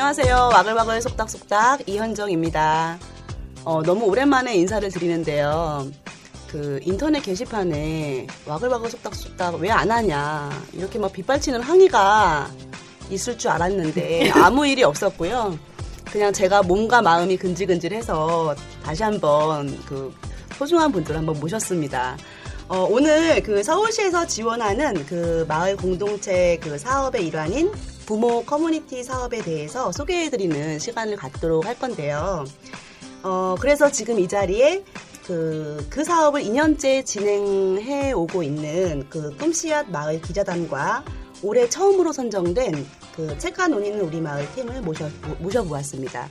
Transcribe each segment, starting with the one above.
안녕하세요. 와글와글 속닥속닥 이현정입니다. 어, 너무 오랜만에 인사를 드리는데요. 그 인터넷 게시판에 와글와글 속닥속닥 왜 안 하냐 이렇게 막 빗발치는 항의가 있을 줄 알았는데 아무 일이 없었고요. 그냥 제가 몸과 마음이 근질근질해서 다시 한번 그 소중한 분들 한번 모셨습니다. 어, 오늘 그 서울시에서 지원하는 그 마을 공동체 그 사업의 일환인 부모 커뮤니티 사업에 대해서 소개해드리는 시간을 갖도록 할 건데요. 어, 그래서 지금 이 자리에 그, 그 사업을 2년째 진행해 오고 있는 그 꿈씨앗 마을 기자단과 올해 처음으로 선정된 그 책가 논의는 우리 마을 팀을 모셔, 모셔보았습니다.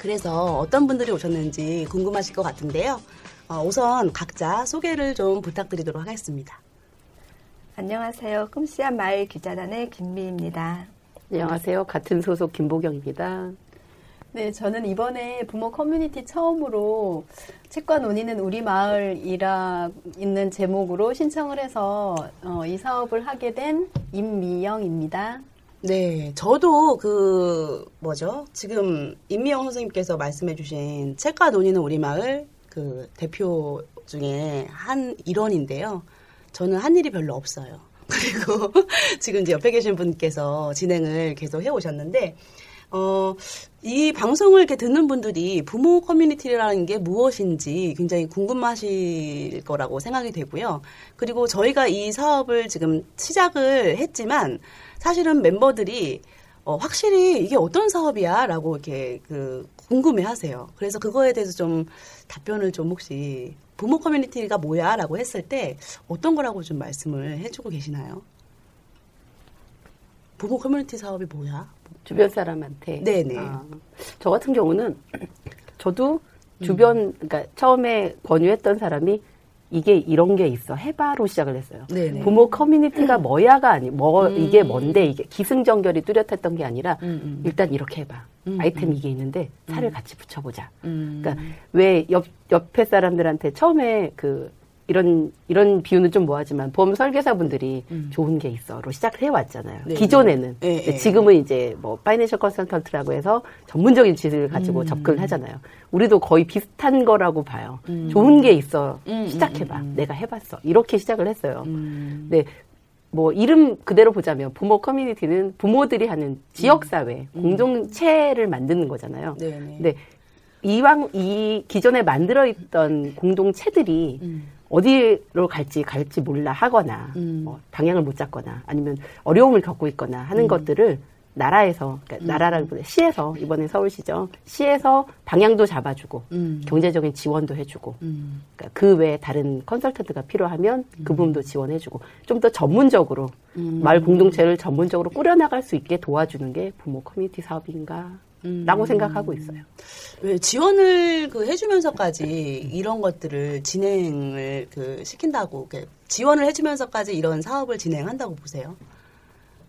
그래서 어떤 분들이 오셨는지 궁금하실 것 같은데요. 어, 우선 각자 소개를 좀 부탁드리도록 하겠습니다. 안녕하세요. 꿈씨앗 마을 기자단의 김미입니다. 안녕하세요. 같은 소속 김보경입니다. 네, 저는 이번에 부모 커뮤니티 처음으로 책과 논의는 우리 마을이라 있는 제목으로 신청을 해서 어, 이 사업을 하게 된 임미영입니다. 네, 저도 그 뭐죠? 지금 임미영 선생님께서 말씀해주신 책과 논의는 우리 마을 그 대표 중에 한 일원인데요. 저는 한 일이 별로 없어요. 그리고 지금 이제 옆에 계신 분께서 진행을 계속 해오셨는데, 어, 이 방송을 이렇게 듣는 분들이 부모 커뮤니티라는 게 무엇인지 굉장히 궁금하실 거라고 생각이 되고요. 그리고 저희가 이 사업을 지금 시작을 했지만 사실은 멤버들이 어, 확실히 이게 어떤 사업이야? 라고 이렇게 그 궁금해 하세요. 그래서 그거에 대해서 좀 답변을 좀 혹시 부모 커뮤니티가 뭐야? 라고 했을 때 어떤 거라고 좀 말씀을 해주고 계시나요? 부모 커뮤니티 사업이 뭐야? 주변 사람한테. 네네. 아, 저 같은 경우는 저도 주변, 그러니까 처음에 권유했던 사람이 이게 이런 게 있어. 해봐로 시작을 했어요. 네네. 부모 커뮤니티가 뭐야가 아니, 뭐, 음. 이게 뭔데, 이게 기승전결이 뚜렷했던 게 아니라, 음, 음. 일단 이렇게 해봐. 음, 아이템 음. 이게 있는데, 살을 음. 같이 붙여보자. 음. 그러니까 왜 옆, 옆에 사람들한테 처음에 그 이런 이런 비유는 좀 뭐하지만 보험 설계사분들이 음. 좋은 게 있어로 시작을 해왔잖아요. 네. 기존에는 네, 근데 네. 지금은 이제 뭐 파이낸셜 컨설턴트라고 해서 전문적인 지식을 가지고 음. 접근을 하잖아요. 우리도 거의 비슷한 거라고 봐요. 음. 좋은 게 있어 음, 시작해봐. 음, 음. 내가 해봤어. 이렇게 시작을 했어요. 음. 네. 뭐 이름 그대로 보자면 부모 커뮤니티는 부모들이 하는 지역 사회 음. 공동체를 만드는 거잖아요. 네네. 근데 이왕 이 기존에 만들어 있던 공동체들이 음. 어디로 갈지 갈지 몰라 하거나 음. 뭐 방향을 못 잡거나 아니면 어려움을 겪고 있거나 하는 음. 것들을 나라에서 그러니까 나라라기보다 시에서 이번에 서울시죠 시에서 방향도 잡아주고 음. 경제적인 지원도 해주고 음. 그러니까 그 외에 다른 컨설턴트가 필요하면 그 부분도 지원해주고 좀 더 전문적으로 음. 마을 공동체를 전문적으로 꾸려나갈 수 있게 도와주는 게 부모 커뮤니티 사업인가 음. 라고 생각하고 있어요. 왜 지원을 그 해주면서까지 이런 것들을 진행을 그 시킨다고 지원을 해주면서까지 이런 사업을 진행한다고 보세요?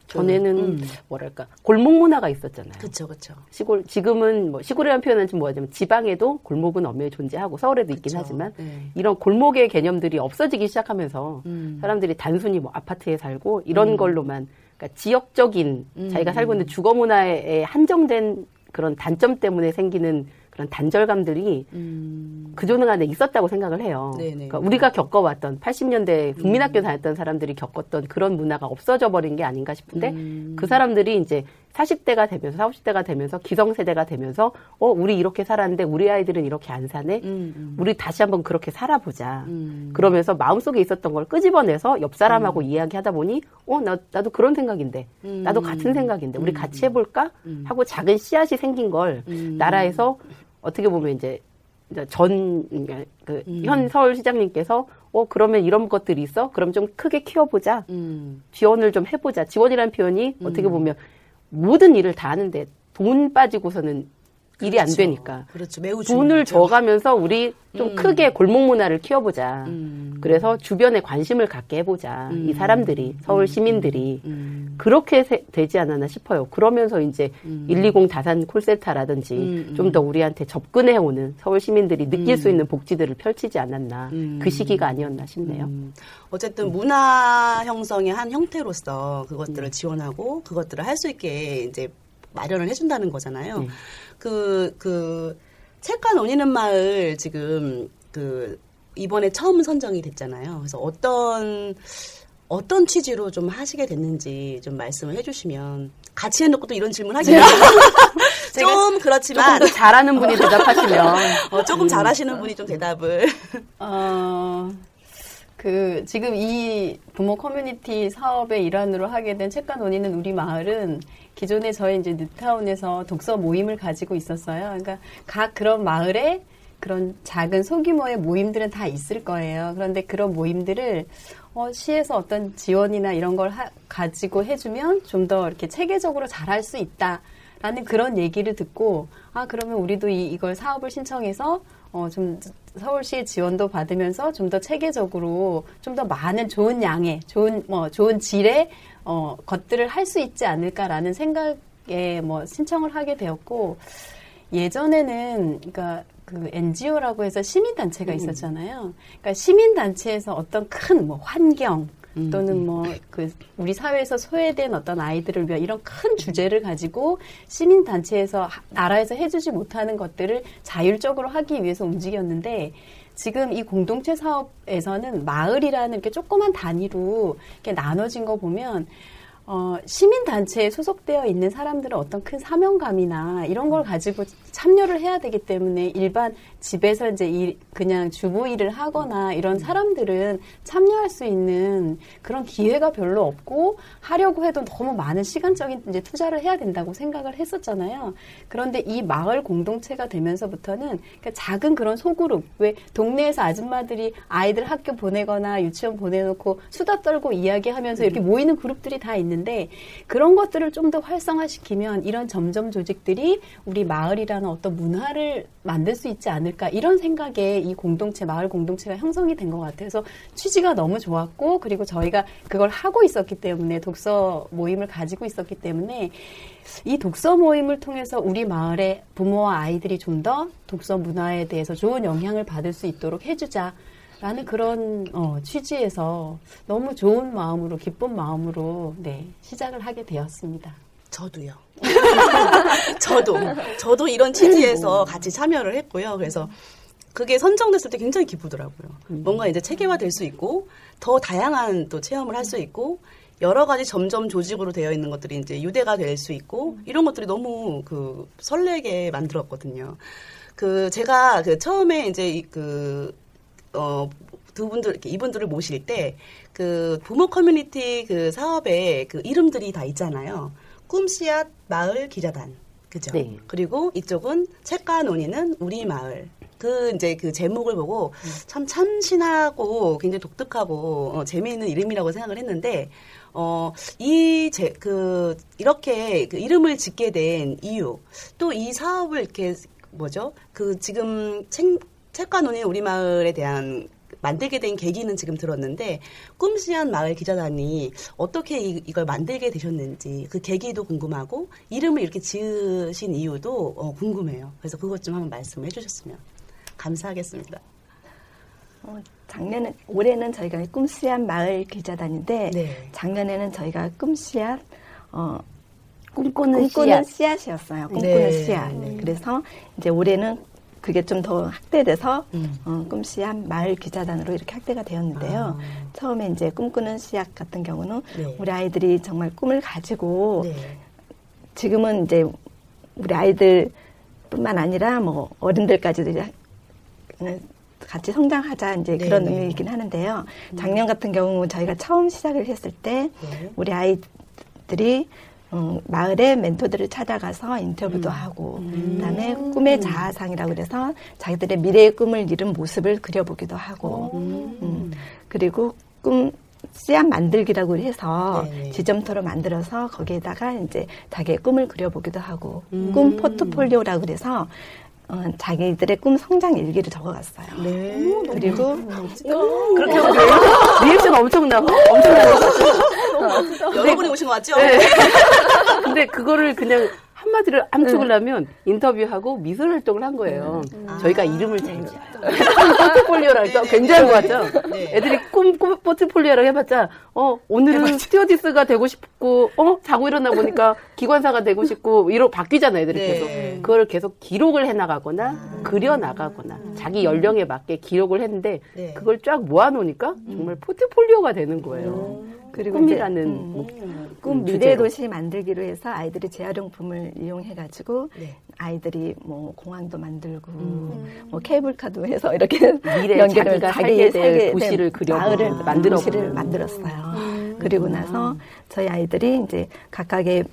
전에는 음. 뭐랄까 골목 문화가 있었잖아요. 그쵸 그쵸. 시골 지금은 뭐 시골이라는 표현은 좀 뭐하자면 지방에도 골목은 엄연히 존재하고 서울에도 있긴 그쵸. 하지만 네. 이런 골목의 개념들이 없어지기 시작하면서 음. 사람들이 단순히 뭐 아파트에 살고 이런 음. 걸로만 그러니까 지역적인 음. 자기가 살고 있는 주거 문화에 한정된 그런 단점 때문에 생기는 그런 단절감들이 음. 그조는 안에 있었다고 생각을 해요. 그러니까 우리가 겪어왔던 80년대 국민학교 다녔던 사람들이 겪었던 그런 문화가 없어져 버린 게 아닌가 싶은데 음. 그 사람들이 이제 40대가 되면서 40대가 되면서 기성세대가 되면서 어 우리 이렇게 살았는데 우리 아이들은 이렇게 안 사네. 음, 음. 우리 다시 한번 그렇게 살아보자. 음. 그러면서 마음속에 있었던 걸 끄집어내서 옆 사람하고 이야기 하다 보니 어 나, 나도 그런 생각인데 나도 같은 생각인데 우리 같이 해볼까 하고 작은 씨앗이 생긴 걸 나라에서 어떻게 보면 이제 전, 그, 현 서울시장님께서, 어, 그러면 이런 것들이 있어? 그럼 좀 크게 키워보자. 음. 지원을 좀 해보자. 지원이라는 표현이 어떻게 보면 모든 일을 다 하는데 돈 빠지고서는 일이 안 그렇죠. 되니까. 그렇죠. 매우 돈을. 줘가면서 우리 좀 크게 골목 문화를 키워보자. 음. 그래서 주변에 관심을 갖게 해보자. 이 사람들이, 서울 시민들이. 음. 그렇게 세- 되지 않았나 싶어요. 그러면서 이제 120 다산 콜센터라든지 음, 좀더 우리한테 접근해 오는 서울 시민들이 느낄 수 있는 복지들을 펼치지 않았나. 음. 그 시기가 아니었나 싶네요. 음. 어쨌든 문화 형성의 한 형태로서 그것들을 지원하고 그것들을 할 수 있게 이제 마련을 해준다는 거잖아요. 네. 그, 그, 책과 논의는 마을 지금 그 이번에 처음 선정이 됐잖아요. 그래서 어떤, 어떤 취지로 좀 하시게 됐는지 좀 말씀을 해주시면 같이 해놓고 또 이런 질문 하기는 좀 그렇지만 조금 더 잘하는 분이 대답하시면. 어, 조금 잘하시는 분이 좀 대답을 어, 그, 지금 이 부모 커뮤니티 사업의 일환으로 하게 된 책과 논의는 우리 마을은 기존에 저희 이제 뉴타운에서 독서 모임을 가지고 있었어요. 그러니까 각 그런 마을에 그런 작은 소규모의 모임들은 다 있을 거예요. 그런데 그런 모임들을 어, 시에서 어떤 지원이나 이런 걸 하- 가지고 해주면 좀 더 이렇게 체계적으로 잘할 수 있다. 라는 그런 얘기를 듣고, 아, 그러면 우리도 이, 이걸 사업을 신청해서, 어, 좀 서울시의 지원도 받으면서 좀 더 체계적으로 좀 더 많은 좋은 양의, 좋은, 뭐, 좋은 질의, 어, 것들을 할 수 있지 않을까라는 생각에 뭐 신청을 하게 되었고, 예전에는 그러니까 그 NGO라고 해서 시민 단체가 있었잖아요. 그러니까 시민 단체에서 어떤 큰 뭐 환경 또는 뭐 그 우리 사회에서 소외된 어떤 아이들을 위한 이런 큰 주제를 가지고 시민 단체에서 하- 나라에서 해주지 못하는 것들을 자율적으로 하기 위해서 움직였는데 지금 이 공동체 사업에서는 마을이라는 이렇게 조그만 단위로 이렇게 나눠진 거 보면 어, 시민단체에 소속되어 있는 사람들은 어떤 큰 사명감이나 이런 걸 가지고 참여를 해야 되기 때문에 일반 집에서 이제 일, 그냥 주부 일을 하거나 이런 사람들은 참여할 수 있는 그런 기회가 별로 없고 하려고 해도 너무 많은 시간적인 이제 투자를 해야 된다고 생각을 했었잖아요. 그런데 이 마을 공동체가 되면서부터는 그러니까 작은 그런 소그룹, 왜 동네에서 아줌마들이 아이들 학교 보내거나 유치원 보내놓고 수다 떨고 이야기하면서 이렇게 모이는 그룹들이 다 있는데 그런 것들을 좀 더 활성화시키면 이런 점점 조직들이 우리 마을이라는 어떤 문화를 만들 수 있지 않을 까 이런 생각에 이 공동체 마을 공동체가 형성이 된 것 같아요. 그래서 취지가 너무 좋았고 그리고 저희가 그걸 하고 있었기 때문에 독서 모임을 가지고 있었기 때문에 이 독서 모임을 통해서 우리 마을의 부모와 아이들이 좀 더 독서 문화에 대해서 좋은 영향을 받을 수 있도록 해주자. 라는 그런 어, 취지에서 너무 좋은 마음으로 기쁜 마음으로 네 시작을 하게 되었습니다. 저도요. 저도 저도 이런 취지에서 같이 참여를 했고요. 그래서 그게 선정됐을 때 굉장히 기쁘더라고요. 뭔가 이제 체계화 될 수 있고 더 다양한 또 체험을 할 수 있고 여러 가지 점점 조직으로 되어 있는 것들이 이제 유대가 될 수 있고 이런 것들이 너무 그 설레게 만들었거든요. 그 제가 그 처음에 이제 이그 어, 두 분들, 이분들을 모실 때, 그, 부모 커뮤니티 그 사업에 그 이름들이 다 있잖아요. 꿈씨앗 마을 기자단. 그죠? 네. 그리고 이쪽은 책과 논의는 우리 마을. 그 이제 그 제목을 보고 참 참신하고 굉장히 독특하고 어, 재미있는 이름이라고 생각을 했는데 어, 이, 제, 그, 이렇게 그 이름을 짓게 된 이유, 또 이 사업을 이렇게, 뭐죠? 그 지금 책, 책과 논의 우리 마을에 대한 만들게 된 계기는 지금 들었는데, 꿈씨한 마을 기자단이 어떻게 이, 이걸 만들게 되셨는지, 그 계기도 궁금하고, 이름을 이렇게 지으신 이유도 어, 궁금해요. 그래서 그것 좀 한번 말씀해 주셨으면 감사하겠습니다. 어, 작년에 올해는 저희가 꿈씨앗 마을 기자단인데 네. 작년에는 저희가 꿈씨앗 어, 꿈꾸는 꿈꾸는 씨앗. 이었어요 꿈꾸는 네. 씨앗. 네. 그래서 이제 올해는 그게 좀더 확대돼서 음. 어, 꿈씨앗 마을 기자단으로 이렇게 확대가 되었는데요. 아. 처음에 이제 꿈꾸는 씨앗 같은 경우는 네. 우리 아이들이 정말 꿈을 가지고 네. 지금은 이제 우리 아이들뿐만 아니라 뭐 어른들까지도 같이 성장하자 이제 그런 네네. 의미이긴 하는데요. 작년 같은 경우 저희가 처음 시작을 했을 때 네. 우리 아이들이 음, 마을의 멘토들을 찾아가서 인터뷰도 하고 그다음에 꿈의 자아상이라고 그래서 자기들의 미래의 꿈을 이룬 모습을 그려보기도 하고 음, 그리고 꿈 씨앗 만들기라고 해서 네네. 지점토로 만들어서 거기에다가 이제 자기의 꿈을 그려보기도 하고 음. 꿈 포트폴리오라고 그래서 어, 자기들의 꿈 성장 일기를 적어갔어요. 네. 그리고 그렇게 하면 리액션 엄청나고 엄청나고 여러분이 오신 거 맞죠? 네. 근데 그거를 그냥 한마디로 함축을 하면 인터뷰하고 미술 활동을 한 거예요. 저희가 이름을 잘 지어요. 포트폴리오라고 해서 굉장한 거 같죠? 네. 애들이 꿈, 꿈 포트폴리오라고 해봤자, 어, 오늘은 스튜어디스가 되고 싶고, 어, 자고 일어나 보니까 기관사가 되고 싶고, 이러 바뀌잖아요, 애들이 네. 계속. 그걸 계속 기록을 해 나가거나, 그려 나가거나, 자기 연령에 맞게 기록을 했는데, 네. 그걸 쫙 모아놓으니까 정말 포트폴리오가 되는 거예요. 그리고 꿈이라는 이제, 음, 목- 꿈 음, 미래. 도시 만들기로 해서 아이들이 재활용품을 이용해 가지고 네. 아이들이 뭐 공항도 만들고 뭐 케이블카도 해서 이렇게 미래 연결을 자기가 자기 살게 될 도시를 된 그려보고 마을을 만들어 도시를. 만들었어요. 그리고 나서 저희 아이들이 이제 각각의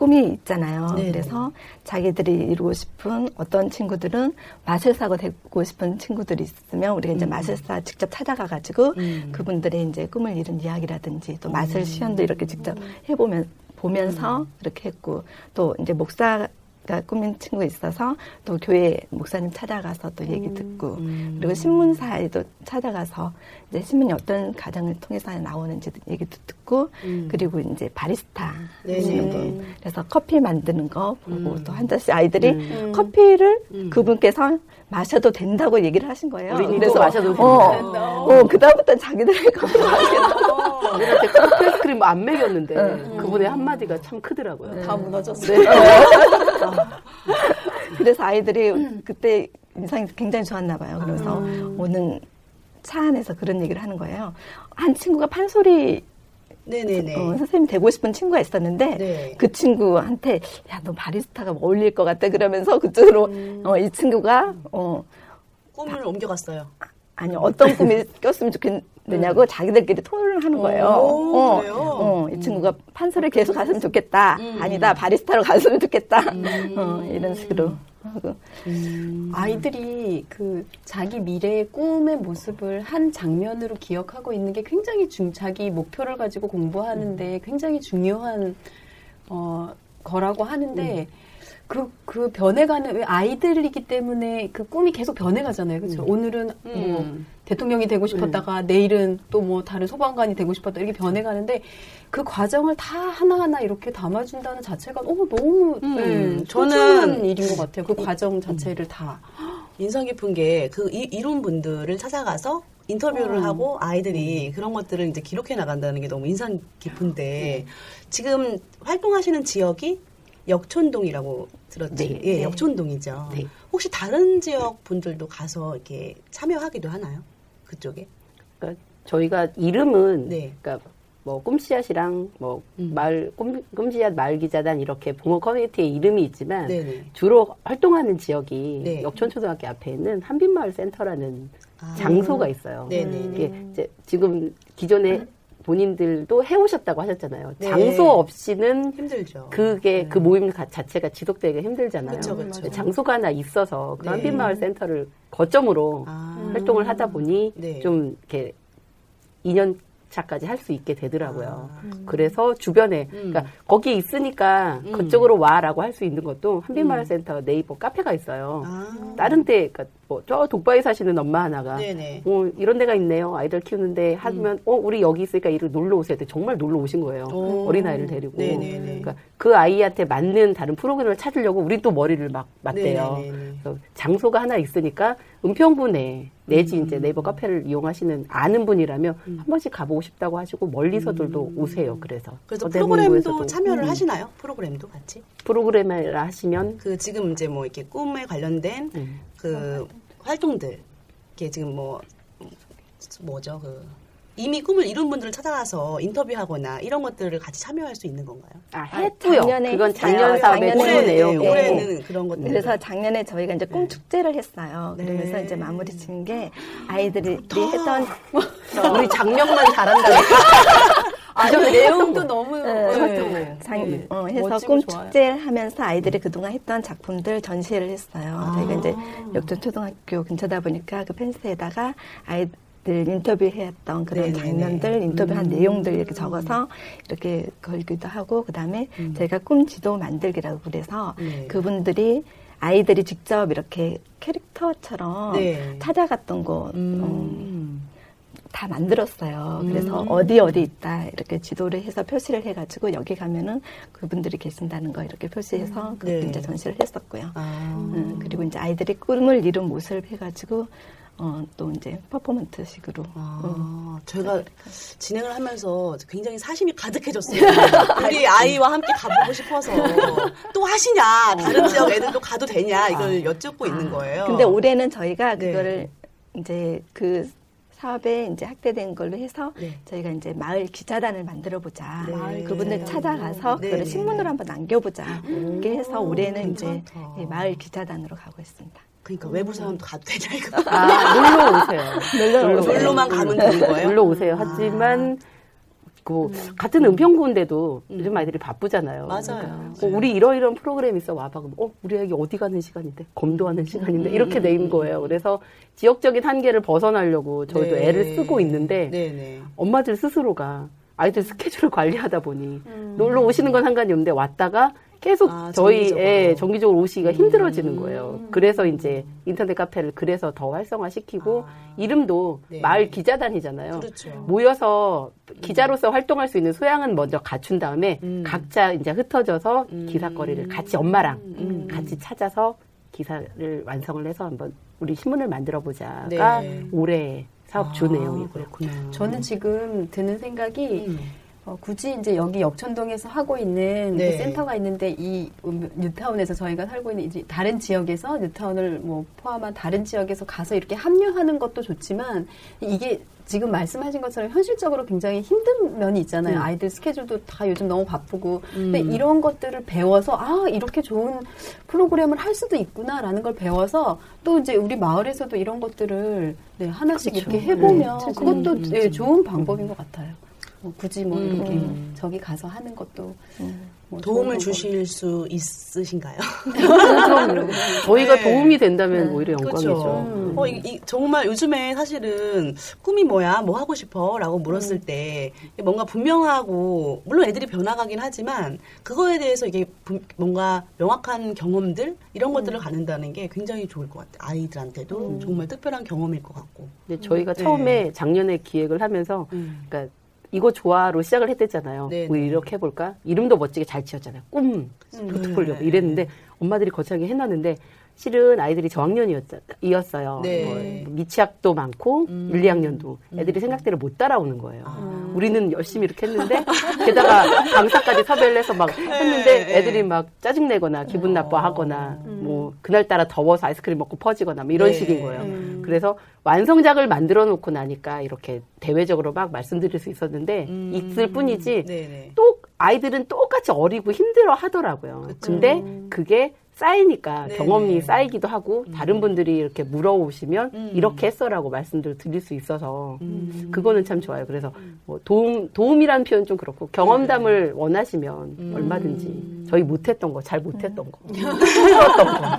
꿈이 있잖아요. 네네. 그래서 자기들이 이루고 싶은 어떤 친구들은 마술사가 되고 싶은 친구들이 있으면 우리가 이제 마술사 직접 찾아가가지고 그분들의 이제 꿈을 이룬 이야기라든지 또 마술 시연도 이렇게 직접 해보면 보면서 이렇게 했고 또 이제 목사 가 꾸민 친구 있어서 또 교회 목사님 찾아가서 또 얘기 듣고 그리고 신문사에도 찾아가서 이제 신문이 어떤 가정을 통해서 나오는지 얘기도 듣고 그리고 이제 바리스타 네. 하시는 분 그래서 커피 만드는 거 보고 또한 잔씩 아이들이 커피를 그분께서 마셔도 된다고 얘기를 하신 거예요. 우린이도 마셔도 어, 된다. 어, 그다음부터 자기들의 커피 마시겠다. 우리한테 커피 아이스크림 안 먹였는데 그분의 한마디가 참 크더라고요. 다 무너졌어요. 그래서 아이들이 그때 인상이 굉장히 좋았나 봐요. 그래서 오는 차 안에서 그런 얘기를 하는 거예요. 한 친구가 판소리 네네네. 어, 선생님이 되고 싶은 친구가 있었는데 네. 그 친구한테 야 너 바리스타가 어울릴 것 같다 그러면서 그쪽으로 어, 이 친구가 어, 꿈을 옮겨갔어요. 아니 어떤 꿈이 꼈으면 좋겠느냐고 자기들끼리 토론을 하는 거예요. 오, 어? 어, 이 친구가 판소리 계속 갔으면 좋겠다. 아니다 바리스타로 갔으면 좋겠다. 어, 이런 식으로 하고. 아이들이 그 자기 미래의 꿈의 모습을 한 장면으로 기억하고 있는 게 굉장히 중, 자기 목표를 가지고 공부하는데 굉장히 중요한 어, 거라고 하는데 그, 그 변해가는, 왜 아이들이기 때문에 그 꿈이 계속 변해가잖아요. 그렇죠? 오늘은 뭐 대통령이 되고 싶었다가 내일은 또 뭐 다른 소방관이 되고 싶었다. 이렇게 변해가는데 그 과정을 다 하나하나 이렇게 담아준다는 자체가 어, 너무 음, 네, 저는- 일인 것 같아요. 그 과정 자체를 다. 인상 깊은 게 그 이룬 분들을 찾아가서 인터뷰를 하고 아이들이 그런 것들을 이제 기록해 나간다는 게 너무 인상 깊은데 지금 활동하시는 지역이 역촌동이라고 들었죠. 네. 예, 네. 역촌동이죠. 네. 혹시 다른 지역 분들도 가서 이렇게 참여하기도 하나요? 그쪽에? 그러니까 저희가 이름은 네. 그러니까 뭐 꿈씨앗이랑 뭐 음. 마을 꿈씨앗 마을 기자단 이렇게 붕어 커뮤니티의 이름이 있지만 네네. 주로 활동하는 지역이 네. 역촌초등학교 앞에 있는 한빛마을 센터라는 아. 장소가 있어요. 네네네. 이게 이제 지금 기존에 본인들도 해오셨다고 하셨잖아요. 네. 장소 없이는 힘들죠. 그게 그 모임 가- 자체가 지속되기가 힘들잖아요. 그쵸, 그쵸. 장소가 하나 있어서 그 네. 한빛마을 센터를 거점으로 아. 활동을 하다 보니 네. 좀 이렇게 2년 차까지 할 수 있게 되더라고요. 아. 그래서 주변에 음. 그러니까 거기 있으니까 음. 그쪽으로 와라고 할 수 있는 것도 한빛마을 음. 센터 네이버 카페가 있어요. 아. 다른 데 그러니까 뭐 저 독바에 사시는 엄마 하나가 네네. 어, 이런 데가 있네요. 아이들 키우는데 하면 어 우리 여기 있으니까 이리 놀러 오세요. 정말 놀러 오신 거예요. 오. 어린 아이를 데리고. 네네네. 그러니까 그 아이한테 맞는 다른 프로그램을 찾으려고 우리 또 머리를 막 맞대요. 장소가 하나 있으니까 은평구 내 내지 음. 이제 네이버 카페를 이용하시는 아는 분이라면 한 번씩 가보고 싶다고 하시고 멀리서들도 오세요. 그래서 음. 그래서. 프로그램도 참여를 음. 하시나요? 프로그램도 같이? 프로그램을 하시면 그 지금 이제 뭐 이렇게 꿈에 관련된 음. 그 활동들. 이게 지금 뭐 뭐죠? 그 이미 꿈을 이룬 분들을 찾아가서 인터뷰하거나 이런 것들을 같이 참여할 수 있는 건가요? 아, 했고요. 작년에 그건. 작년 사업의 작년에 주 네, 내용이고. 올해는 그런 것들. 그래서 작년에 저희가 이제 꿈 축제를 했어요. 네. 그러면서 이제 마무리 친 게 아이들이 했던 우리 작년만 잘한다고. 아, 내용도 너무 네, 네. 장, 네. 어, 해서 꿈. 축제를 하면서 아이들이 그동안 했던 작품들 전시회를 했어요. 저희가 이제 역전 초등학교 근처다 보니까 그 펜스에다가 아이 들 인터뷰했던 그런 네네네. 장면들, 인터뷰한 내용들 이렇게 적어서 이렇게 걸기도 하고 그다음에 저희가 꿈 지도 만들기라고 그래서 네. 그분들이 아이들이 직접 이렇게 캐릭터처럼 네. 찾아갔던 곳 음. 어, 다 만들었어요. 그래서 어디 어디 있다 이렇게 지도를 해서 표시를 해가지고 여기 가면은 그분들이 계신다는 거 이렇게 표시해서 그 네. 이제 전시를 했었고요. 아. 음, 그리고 이제 아이들이 꿈을 이룬 모습을 해가지고 어, 또 이제 퍼포먼트식으로 음. 아, 제가 진행을 하면서 굉장히 사심이 가득해졌어요. 우리 아이와 함께 가보고 싶어서 또 하시냐, 다른 지역 애들도 가도 되냐 이걸 여쭙고 있는 거예요. 아. 근데 올해는 저희가 네. 그거를 이제 그 사업에 이제 확대된 걸로 해서 네. 저희가 이제 마을 기자단을 만들어 보자. 네. 그분들 기자단. 찾아가서 네, 네, 신문으로 네. 한번 남겨보자. 이렇게 해서 올해는 이제 괜찮다. 예, 마을 기자단으로 가고 있습니다. 그러니까 외부 사람도 가도 되냐 이거. 아, 놀러 오세요. 놀러 오세요. 놀러 만 가면 되는 거예요? 놀러 오세요. 하지만 그 같은 은평구인데도 요즘 아이들이 바쁘잖아요. 맞아요. 어, 우리 이러이러한 프로그램 있어 와봐. 그럼 어 우리 애기 어디 가는 시간인데 검도하는 시간인데 이렇게 돼 있는 거예요. 그래서 지역적인 한계를 벗어나려고 저희도 네. 애를 쓰고 있는데 네네. 엄마들 스스로가 아이들 스케줄을 관리하다 보니 놀러 오시는 건 상관이 없는데 왔다가 계속 아, 저희 정기적으로. 애 정기적으로 오시기가 힘들어지는 거예요. 그래서 이제 인터넷 카페를 그래서 더 활성화시키고 이름도 네. 마을 기자단이잖아요. 그렇죠. 모여서 기자로서 활동할 수 있는 소양은 먼저 갖춘 다음에 음. 각자 이제 흩어져서 기사거리를 같이 엄마랑 음. 같이 찾아서 기사를 완성을 해서 한번 우리 신문을 만들어 보자가 네. 올해 사업 주 아, 내용이고요. 저는 지금 드는 생각이 음. 어, 굳이 이제 여기 역천동에서 하고 있는 네. 그 센터가 있는데 이 음, 뉴타운에서 저희가 살고 있는 이제 다른 지역에서 뉴타운을 뭐 포함한 다른 지역에서 가서 이렇게 합류하는 것도 좋지만 이게 지금 말씀하신 것처럼 현실적으로 굉장히 힘든 면이 있잖아요. 음. 아이들 스케줄도 다 요즘 너무 바쁘고. 근데 이런 것들을 배워서 아 이렇게 좋은 프로그램을 할 수도 있구나라는 걸 배워서 또 이제 우리 마을에서도 이런 것들을 네, 하나씩 그렇죠. 이렇게 해보면 네, 그것도 음, 예, 좋은 방법인 것 같아요. 뭐 굳이 뭐 음. 이렇게 저기 가서 하는 것도 뭐 좋은 도움을. 주실 수 있으신가요? 저희가 네. 도움이 된다면 오히려 영광이죠. 그렇죠. 어, 이, 이- 정말 요즘에 사실은 꿈이 뭐야? 뭐 하고 싶어? 라고 물었을 음. 때 뭔가 분명하고, 물론 애들이 변화가긴 하지만 그거에 대해서 이게 분- 뭔가 명확한 경험들? 이런 것들을 음. 갖는다는 게 굉장히 좋을 것 같아요. 아이들한테도 정말 특별한 경험일 것 같고. 근데 저희가 네. 처음에 작년에 기획을 하면서 음. 그러니까 이거 좋아로 시작을 했댔잖아요. 네, 우리 네. 이렇게 해볼까? 이름도 멋지게 잘 지었잖아요. 꿈 포트폴리오 네. 이랬는데 엄마들이 거창하게 해놨는데 실은 아이들이 저학년이었어요. 네. 뭐 미취학도 많고 음. 1, 2학년도 애들이 생각대로 못 따라오는 거예요. 아. 우리는 열심히 이렇게 했는데 게다가 강사까지 섭외를 해서 막 했는데 네. 애들이 막 짜증내거나 기분 나빠하거나 뭐 그날따라 더워서 아이스크림 먹고 퍼지거나 뭐 이런 네. 식인 거예요. 그래서 완성작을 만들어 놓고 나니까 이렇게 대외적으로 막 말씀드릴 수 있었는데 음. 있을 뿐이지 네네. 또 아이들은 똑같이 어리고 힘들어 하더라고요. 근데 그게 쌓이니까 네네. 경험이 쌓이기도 하고 다른 분들이 이렇게 물어오시면 음. 이렇게 했어라고 말씀들 드릴 수 있어서 음. 그거는 참 좋아요. 그래서 뭐 도움 도움이라는 표현 좀 그렇고 경험담을 원하시면 음. 얼마든지 저희 못했던 거 잘 못했던 거 힘들었던 거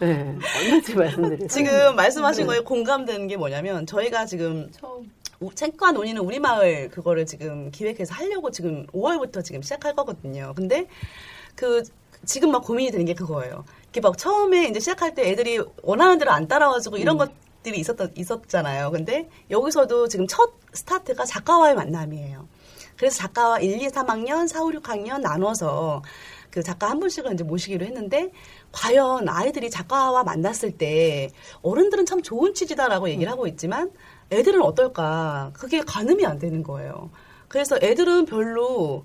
네, 얼마든지 말씀드려요. 지금 말씀하신 거에 공감되는 게 뭐냐면 저희가 지금 처음 우- 책과 논의는 우리 마을 그거를 지금 기획해서 하려고 지금 5월부터 지금 시작할 거거든요. 근데 그 지금 막 고민이 되는 게 그거예요. 이렇게 막 처음에 이제 시작할 때 애들이 원하는 대로 안 따라와주고 이런 것들이 있었던 있었잖아요. 근데 여기서도 지금 첫 스타트가 작가와의 만남이에요. 그래서 작가와 1, 2, 3학년, 4, 5, 6학년 나눠서 그 작가 한 분씩을 이제 모시기로 했는데 과연 아이들이 작가와 만났을 때 어른들은 참 좋은 취지다라고 얘기를 하고 있지만 애들은 어떨까 그게 가늠이 안 되는 거예요. 그래서 애들은 별로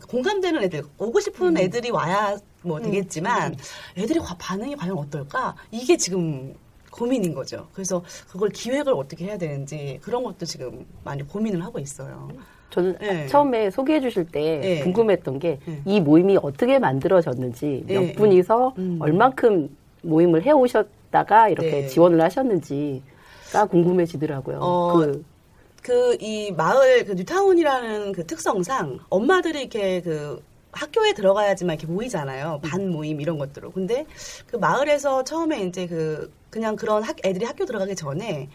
공감되는 애들 오고 싶은 애들이 와야 뭐 되겠지만 애들이 과- 반응이 과연 어떨까 이게 지금 고민인 거죠. 그래서 그걸 기획을 어떻게 해야 되는지 그런 것도 지금 많이 고민을 하고 있어요. 저는 네. 처음에 소개해 주실 때 네. 궁금했던 게이 네. 모임이 어떻게 만들어졌는지 몇 네. 분이서 음. 얼만큼 모임을 해 오셨다가 이렇게 네. 지원을 하셨는지가 궁금해지더라고요. 어, 그 그 이 마을 그 뉴타운이라는 그 특성상 엄마들이 이렇게 그 학교에 들어가야지만 이렇게 모이잖아요. 반 모임 이런 것들로. 근데 그 마을에서 처음에 이제 그 그냥 그런 학, 애들이 학교 들어가기 전에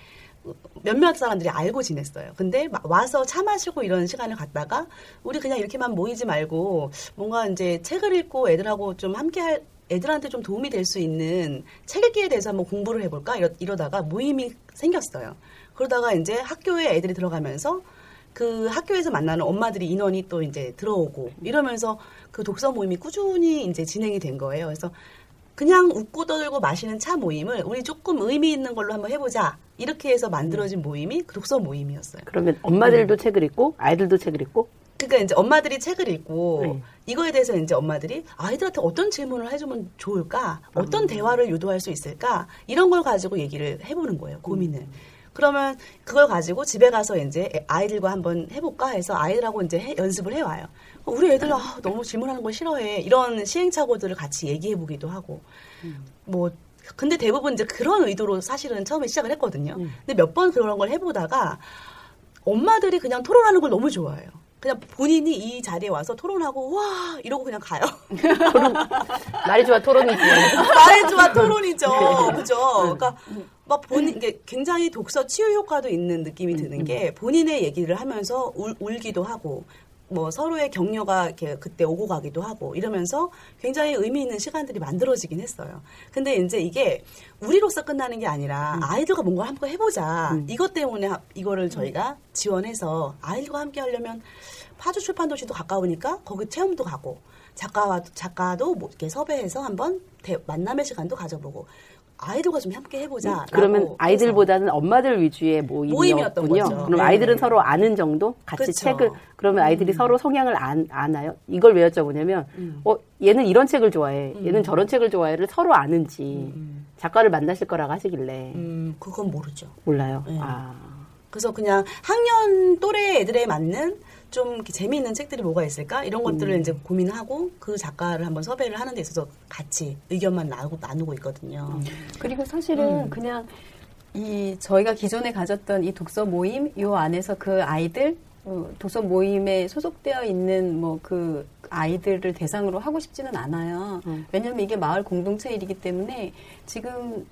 몇몇 사람들이 알고 지냈어요. 근데 마- 와서 차 마시고 이런 시간을 갖다가 우리 그냥 이렇게만 모이지 말고 뭔가 이제 책을 읽고 애들하고 좀 함께 할 애들한테 좀 도움이 될 수 있는 책 읽기에 대해서 한번 공부를 해볼까 이러, 이러다가 모임이 생겼어요. 그러다가 이제 학교에 애들이 들어가면서 그 학교에서 만나는 엄마들이 인원이 또 이제 들어오고 이러면서 그 독서 모임이 꾸준히 이제 진행이 된 거예요. 그래서 그냥 웃고 떠들고 마시는 차 모임을 우리 조금 의미 있는 걸로 한번 해보자. 이렇게 해서 만들어진 모임이 그 독서 모임이었어요. 그러면 엄마들도 음. 책을 읽고 아이들도 책을 읽고 그러니까 이제 엄마들이 책을 읽고 네. 이거에 대해서 이제 엄마들이 아이들한테 어떤 질문을 해주면 좋을까, 어떤 대화를 유도할 수 있을까 이런 걸 가지고 얘기를 해보는 거예요, 고민을. 그러면 그걸 가지고 집에 가서 이제 애- 아이들과 한번 해볼까 해서 아이들하고 이제 해- 연습을 해와요. 우리 애들 아, 너무 질문하는 거 싫어해 이런 시행착오들을 같이 얘기해보기도 하고 뭐 근데 대부분 이제 그런 의도로 사실은 처음에 시작을 했거든요. 근데 몇 번 그런 걸 해보다가 엄마들이 그냥 토론하는 걸 너무 좋아해요. 그냥 본인이 이 자리에 와서 토론하고 와 이러고 그냥 가요. 말이 좋아 토론이지. 말해 좋아 토론이죠. 그죠? 그러니까 막 본인 이게 굉장히 독서 치유 효과도 있는 느낌이 드는 게 본인의 얘기를 하면서 울, 울기도 하고 뭐 서로의 격려가 이렇게 그때 오고 가기도 하고 이러면서 굉장히 의미 있는 시간들이 만들어지긴 했어요. 근데 이제 이게 우리로서 끝나는 게 아니라 아이들과 뭔가 함께 해보자. 이것 때문에 하- 이거를 저희가 지원해서 아이들과 함께 하려면 파주 출판도시도 가까우니까 거기 체험도 가고 작가와 작가도 뭐 이렇게 섭외해서 한번 대- 만남의 시간도 가져보고 아이들과 좀 함께 해보자. 그러면 라고 아이들보다는 엄마들 위주의 모임이었군요. 거죠. 그럼 네. 아이들은 서로 아는 정도? 같이 그쵸. 책을 그러면 아이들이 서로 성향을 안, 아나요? 이걸 왜 여쭤보냐면 어 얘는 이런 책을 좋아해. 얘는 저런 책을 좋아해를 서로 아는지 작가를 만나실 거라고 하시길래 음, 그건 모르죠. 몰라요. 네. 아. 그래서 그냥 학년 또래 애들에 맞는 좀 이렇게 재미있는 책들이 뭐가 있을까 이런 것들을 음. 이제 고민하고 그 작가를 한번 섭외를 하는 데 있어서 같이 의견만 나누고, 나누고 있거든요. 음. 그리고 사실은 그냥 이 저희가 기존에 가졌던 이 독서 모임 요 안에서 그 아이들 어, 독서 모임에 소속되어 있는 뭐 그 아이들을 대상으로 하고 싶지는 않아요. 왜냐하면 이게 마을 공동체 일이기 때문에 지금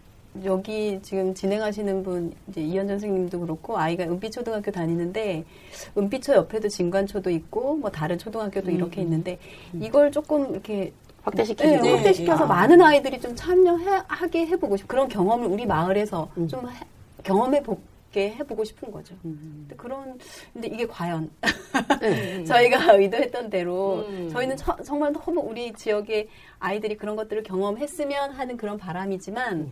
여기 지금 진행하시는 분 이제 이현전 선생님도 그렇고 아이가 은빛 초등학교 다니는데 은빛초 옆에도 진관초도 있고 뭐 다른 초등학교도 이렇게 있는데 이걸 조금 이렇게 확대시키기 네, 네, 확대시켜서 아. 많은 아이들이 좀 참여하게 해보고 싶 그런 경험을 우리 마을에서 음. 좀 해- 경험해 보 게 해보고 싶은 거죠. 근데 그런 근데 이게 과연 네. 저희가 의도했던 대로 음. 저희는 처- 정말 너무 우리 지역의 아이들이 그런 것들을 경험했으면 하는 그런 바람이지만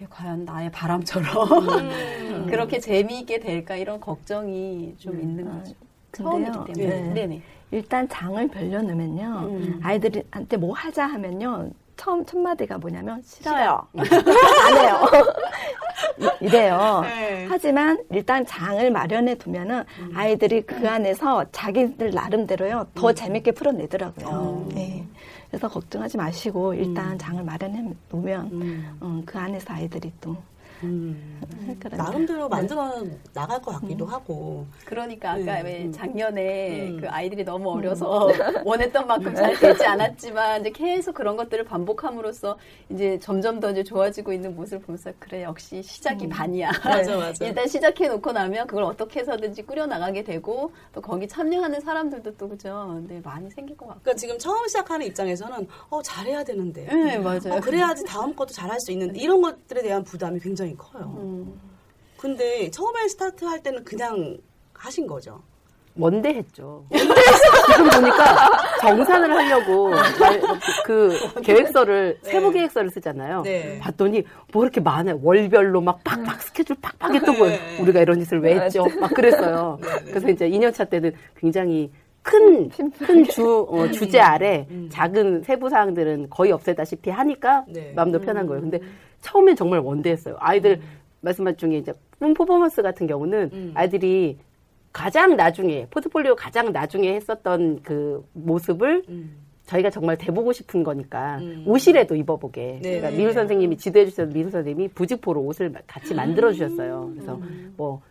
이게 과연 나의 바람처럼 그렇게 재미있게 될까 이런 걱정이 좀 있는 거죠. 처음이기 근데요, 때문에. 네. 네네. 일단 장을 벌려놓으면요. 아이들한테 뭐 하자 하면요. 처음 첫 마디가 뭐냐면 싫어요. 안 해요. 이- 이래요. 네. 하지만 일단 장을 마련해 두면은 아이들이 그 안에서 자기들 나름대로요 더 재밌게 풀어내더라고요. 네. 그래서 걱정하지 마시고 일단 장을 마련해 놓으면 어, 그 안에서 아이들이 또 음. 나름대로 만들어 나갈 것 같기도 하고. 그러니까 아까 음, 왜 음. 작년에 음. 그 아이들이 너무 어려서 원했던 만큼 잘 되지 않았지만 이제 계속 그런 것들을 반복함으로써 이제 점점 더 이제 좋아지고 있는 모습을 보면서 그래 역시 시작이 반이야. 맞아, 맞아. 일단 시작해 놓고 나면 그걸 어떻게 해서든지 꾸려 나가게 되고 또 거기 참여하는 사람들도 또 그죠. 네, 많이 생길 것 같고. 그러니까 지금 처음 시작하는 입장에서는 어 잘해야 되는데. 네, 맞아요. 어, 그래야지 다음 것도 잘할 수 있는데 이런 것들에 대한 부담이 굉장히 커요. 음. 근데 처음에 스타트 할 때는 그냥 하신 거죠. 먼데 했죠. 지금 보니까 정산을 하려고 잘- 그 계획서를 네. 세부 계획서를 쓰잖아요. 네. 봤더니 뭐 이렇게 많아요. 월별로 막 팍팍 스케줄 팍팍 했던 거예요. 네. 우리가 이런 짓을 왜 했죠? 막 그랬어요. 그래서 이제 2년차 때는 굉장히 큰. 큰 주, 어, 주제 아래 작은 세부 사항들은 거의 없애다시피 하니까 네. 마음도 편한 거예요. 근데 처음엔 정말 원대했어요. 아이들 말씀한 중에 이제 꿈 퍼포먼스 같은 경우는 아이들이 가장 나중에, 포트폴리오 가장 나중에 했었던 그 모습을 저희가 정말 대보고 싶은 거니까 옷이라도 입어보게. 네. 그러니까 미술 선생님이 지도해 주셨던 미술 선생님이 부직포로 옷을 같이 만들어 주셨어요. 그래서 뭐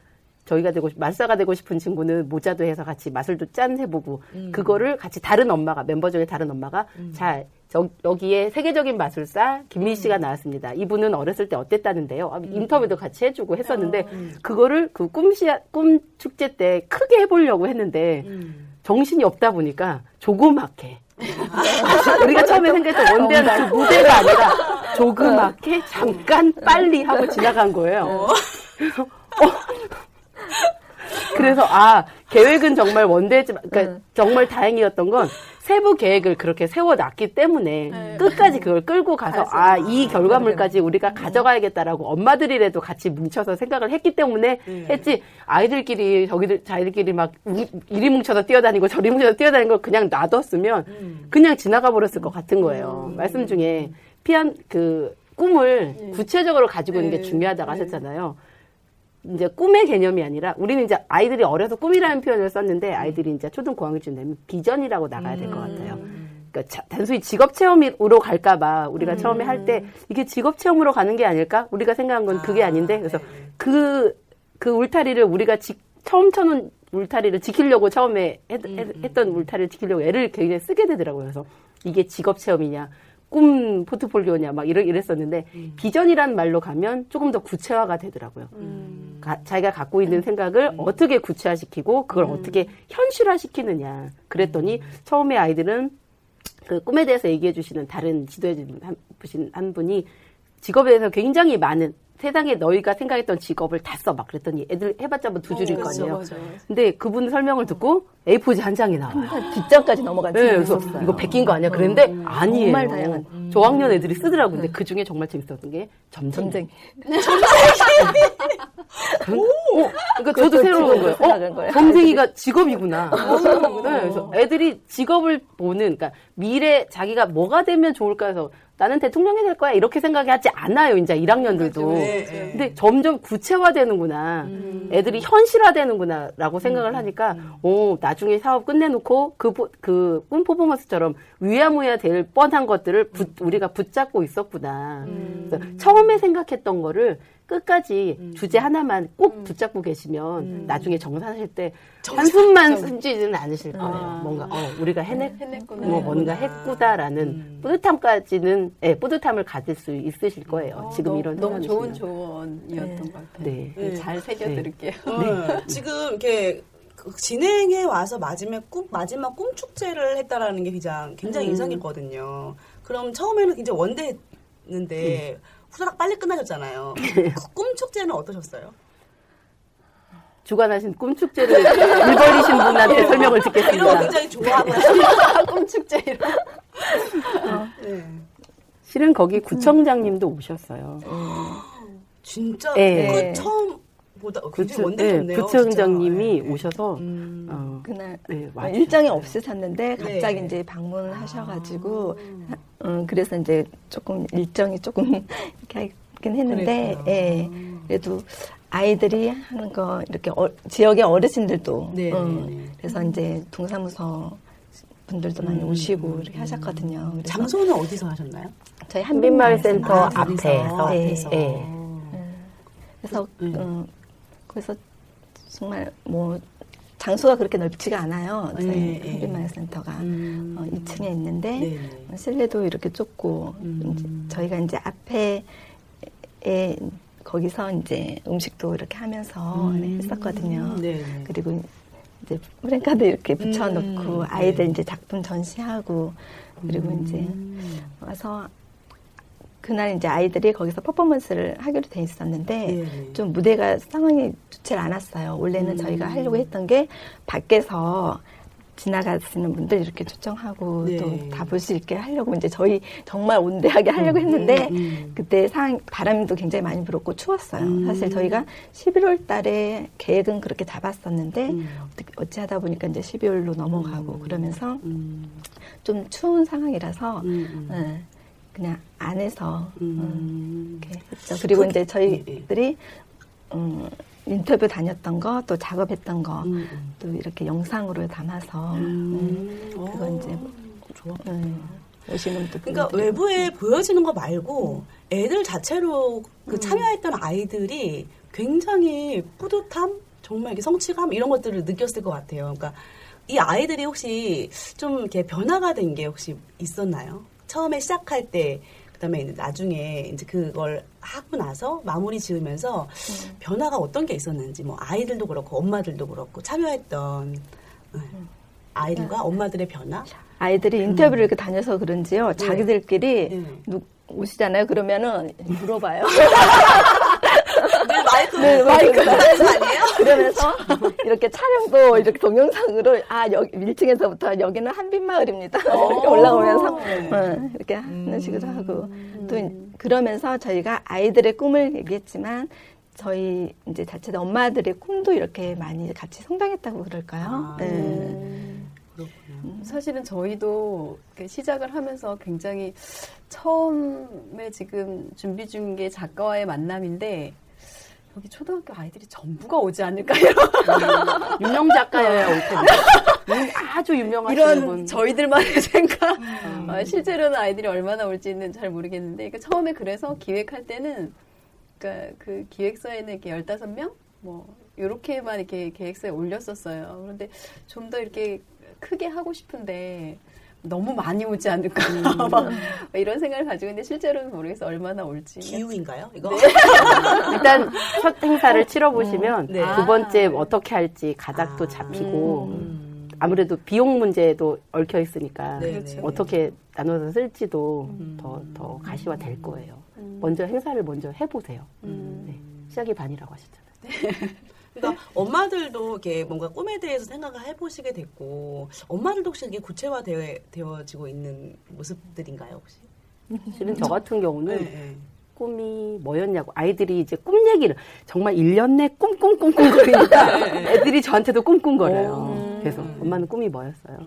저희가 되고 싶- 마술사가 되고 싶은 친구는 모자도 해서 같이 마술도 짠 해보고 그거를 같이 다른 엄마가 멤버 중에 다른 엄마가 자 저, 여기에 세계적인 마술사 김민 씨가 나왔습니다. 이분은 어렸을 때 어땠다는데요. 아, 인터뷰도 같이 해주고 했었는데 그거를 그 꿈시 꿈 축제 때 크게 해보려고 했는데 정신이 없다 보니까 조그맣게. 우리가 처음에 생각했던 원대한 그 무대가 아니라 조그맣게 잠깐 빨리 하고 지나간 거예요. 어. 그래서 아 계획은 정말 원대했지만 그러니까 정말 다행이었던 건 세부 계획을 그렇게 세워놨기 때문에 끝까지 그걸 끌고 가서 아 이 결과물까지 우리가 가져가야겠다라고 엄마들이라도 같이 뭉쳐서 생각을 했기 때문에 했지 아이들끼리 저기들 자기들끼리 막 우- 이리 뭉쳐서 뛰어다니고 저리 뭉쳐서 뛰어다니는 걸 그냥 놔뒀으면 그냥 지나가 버렸을 것 같은 거예요. 말씀 중에 피한 그 꿈을 구체적으로 가지고 있는 게 중요하다고 하셨잖아요. 이제 꿈의 개념이 아니라 우리는 이제 아이들이 어려서 꿈이라는 표현을 썼는데 아이들이 이제 초등 고학년쯤 되면 비전이라고 나가야 될 것 같아요. 그러니까 자- 단순히 직업 체험으로 갈까봐 우리가 처음에 할 때 이게 직업 체험으로 가는 게 아닐까? 우리가 생각한 건 그게 아닌데 그래서 그그 울타리를 우리가 지- 처음 쳐놓은 울타리를 지키려고 처음에 했, 던 울타리를 지키려고 애를 굉장히 쓰게 되더라고요. 그래서 이게 직업 체험이냐? 꿈 포트폴리오냐 막 이러, 이랬었는데 비전이라는 말로 가면 조금 더 구체화가 되더라고요. 가- 자기가 갖고 있는 생각을 어떻게 구체화시키고 그걸 어떻게 현실화시키느냐. 그랬더니 처음에 아이들은 그 꿈에 대해서 얘기해 주시는 다른 지도해 주신 한 분이 직업에 대해서 굉장히 많은 세상에 너희가 생각했던 직업을 다 써 막 그랬더니 애들 해봤자 뭐 두 줄일 거 아니에요. 근데 그분 설명을 듣고 A4지 한 장이 나와요. 뒷장까지 넘어간 네, 그래서 있었어요. 이거 베낀 거 아니야? 그랬는데 아니에요. 정말 다양한. 저학년 애들이 쓰더라고요. 근데 그 중에 정말 재밌었던 게 점쟁이. 전쟁. 어, 그러니까 저도 새로운 거예요. 어, 거예요. 점쟁이가 직업이구나. 네, 그래서 애들이 직업을 보는, 그러니까 미래 자기가 뭐가 되면 좋을까 해서 나는 대통령이 될 거야 이렇게 생각하지 않아요. 이제 1학년들도. 근데 점점 구체화되는구나. 애들이 현실화되는구나라고 생각을 하니까, 오 나중에 사업 끝내놓고 그그꿈 퍼포먼스처럼 위야무야 될 뻔한 것들을 붙- 우리가 붙잡고 있었구나. 그래서 처음에 생각했던 거를 끝까지 주제 하나만 꼭 붙잡고 계시면 나중에 정산하실 때 한숨만 숨지는 않으실 거예요. 뭔가 어, 우리가 해냈, 해냈구나. 뭐 뭔가 했구다라는 뿌듯함까지는 예, 뿌듯함을 가질 수 있으실 거예요. 지금 너무, 이런 너무 좋은. 조언이었던 것 같아요. 네. 네, 잘 새겨드릴게요. 네. 지금 이렇게 그 진행해 와서 마지막 꿈 마지막 꿈 축제를 했다라는 게 굉장히 굉장히 인상했거든요. 그럼 처음에는 굉장히 원대했는데 후다닥 빨리 끝나셨잖아요. 그꿈 축제는 어떠셨어요? 주관하신 꿈축제를 일벌이신 분한테 설명을 이런 거 듣겠습니다. 굉장히 좋아하고 꿈축제 이런. 네. 실은 거기 구청장님도 오셨어요. 진짜 네. 그 처음 보다 굉장히 구청, 네, 원대했네요. 구청장님이. 네. 오셔서 음. 어, 그날 네, 어. 일정이 없으셨는데 갑자기 네. 이제 방문을 하셔가지고 어, 그래서 이제 조금 일정이 조금 이렇게 하긴 했는데 그랬구나. 예 그래도 아이들이 하는 거 이렇게 어, 지역의 어르신들도 네, 어, 네, 네. 그래서 이제 동사무소 분들도 많이 오시고 이렇게 하셨거든요. 그래서 장소는 어디서 하셨나요? 저희 한빛마을 한빛마을 센터 아, 앞에서 앞에서. 예. 그래서 음. 어, 그래서 정말 뭐 장소가 그렇게 넓지가 않아요. 저희 예, 예. 한빛마을 센터가 음. 어, 2층에 있는데 네. 어, 실내도 이렇게 좁고 음. 이제 저희가 이제 앞에 에 거기서 이제 음식도 이렇게 하면서 네, 했었거든요. 네, 네. 그리고 이제 프랭카드 이렇게 붙여놓고 음, 아이들 네. 이제 작품 전시하고 그리고 이제 음. 와서 그날 이제 아이들이 거기서 퍼포먼스를 하기로 돼 있었는데 네. 좀 무대가 상황이 좋지 않았어요. 원래는 저희가 하려고 했던 게 밖에서 지나가시는 분들 이렇게 초청하고 네. 또다 볼 수 있게 하려고 이제 저희 정말 온대하게 하려고 했는데 음, 음. 그때 상 바람도 굉장히 많이 불었고 추웠어요. 음. 사실 저희가 11월 달에 계획은 그렇게 잡았었는데 음. 어떻게 어찌 하다 보니까 이제 12월로 넘어가고 그러면서 음. 좀 추운 상황이라서 음, 음. 예, 그냥 안에서 음. 음, 이렇게 했죠. 그리고 그- 이제 저희들이 음, 인터뷰 다녔던 거 또 작업했던 거또 음, 이렇게 영상으로 담아서 음. 음, 그건 이제 좋아. 음, 오시는 분들 그러니까 외부에 보여지는 거 말고 애들 자체로 그 참여했던 아이들이 굉장히 뿌듯함, 정말 이렇게 성취감 이런 것들을 느꼈을 것 같아요. 그러니까 이 아이들이 혹시 좀 이렇게 변화가 된 게 혹시 있었나요? 처음에 시작할 때 그다음에 이제 나중에 이제 그걸 하고 나서 마무리 지으면서 변화가 어떤 게 있었는지 뭐 아이들도 그렇고 엄마들도 그렇고 참여했던 네. 아이들과 엄마들의 변화? 아이들이 인터뷰를 이렇게 다녀서 그런지요. 자기들끼리 네. 누- 오시잖아요. 그러면은 물어봐요 네, 마이크 아니에요? 그러면서 이렇게 촬영도 이렇게 동영상으로 아 여기 1층에서부터 여기는 한빛마을입니다 이렇게 올라오면서 네. 어, 이렇게 하는 식으로 하고 또 이- 그러면서 저희가 아이들의 꿈을 얘기했지만 저희 이제 자체 엄마들의 꿈도 이렇게 많이 같이 성장했다고 그럴까요? 아, 네. 그렇구나. 사실은 저희도 시작을 하면서 굉장히 처음에 지금 준비 중인 게 작가와의 만남인데 여기 초등학교 아이들이 전부가 오지 않을까요? 유명 작가여야 올 텐데. 음, 아주 유명하신 이런 분. 저희들만의 생각. 어, 실제로는 아이들이 얼마나 올지는 잘 모르겠는데, 그러니까 처음에 그래서 기획할 때는, 그러니까 그 기획서에는 이렇게 15명? 뭐, 요렇게만 이렇게 계획서에 올렸었어요. 그런데 좀 더 이렇게 크게 하고 싶은데, 너무 많이 오지 않을까. 막 이런 생각을 가지고 있는데, 실제로는 모르겠어. 얼마나 올지. 기후인가요? 이거? 일단 첫 행사를 치러 보시면 네. 두 번째 어떻게 할지 가닥도 아. 잡히고 음. 아무래도 비용 문제도 얽혀 있으니까 네, 네. 어떻게 나눠서 쓸지도 음. 더, 더 가시화 될 거예요. 먼저 행사를 먼저 해보세요. 음. 네. 시작이 반이라고 하시잖아요. 그러니까 엄마들도 이렇게 뭔가 꿈에 대해서 생각을 해보시게 됐고 엄마들도 혹시 이게 구체화되어지고 있는 모습들인가요 혹시? 실은 저 같은 경우는 네, 네. 꿈이 뭐였냐고 아이들이 이제 꿈 얘기를 정말 1년 내 꿈꿈꿈꿈거리니까 애들이 저한테도 꿈꿈거려요. 그래서 엄마는 꿈이 뭐였어요?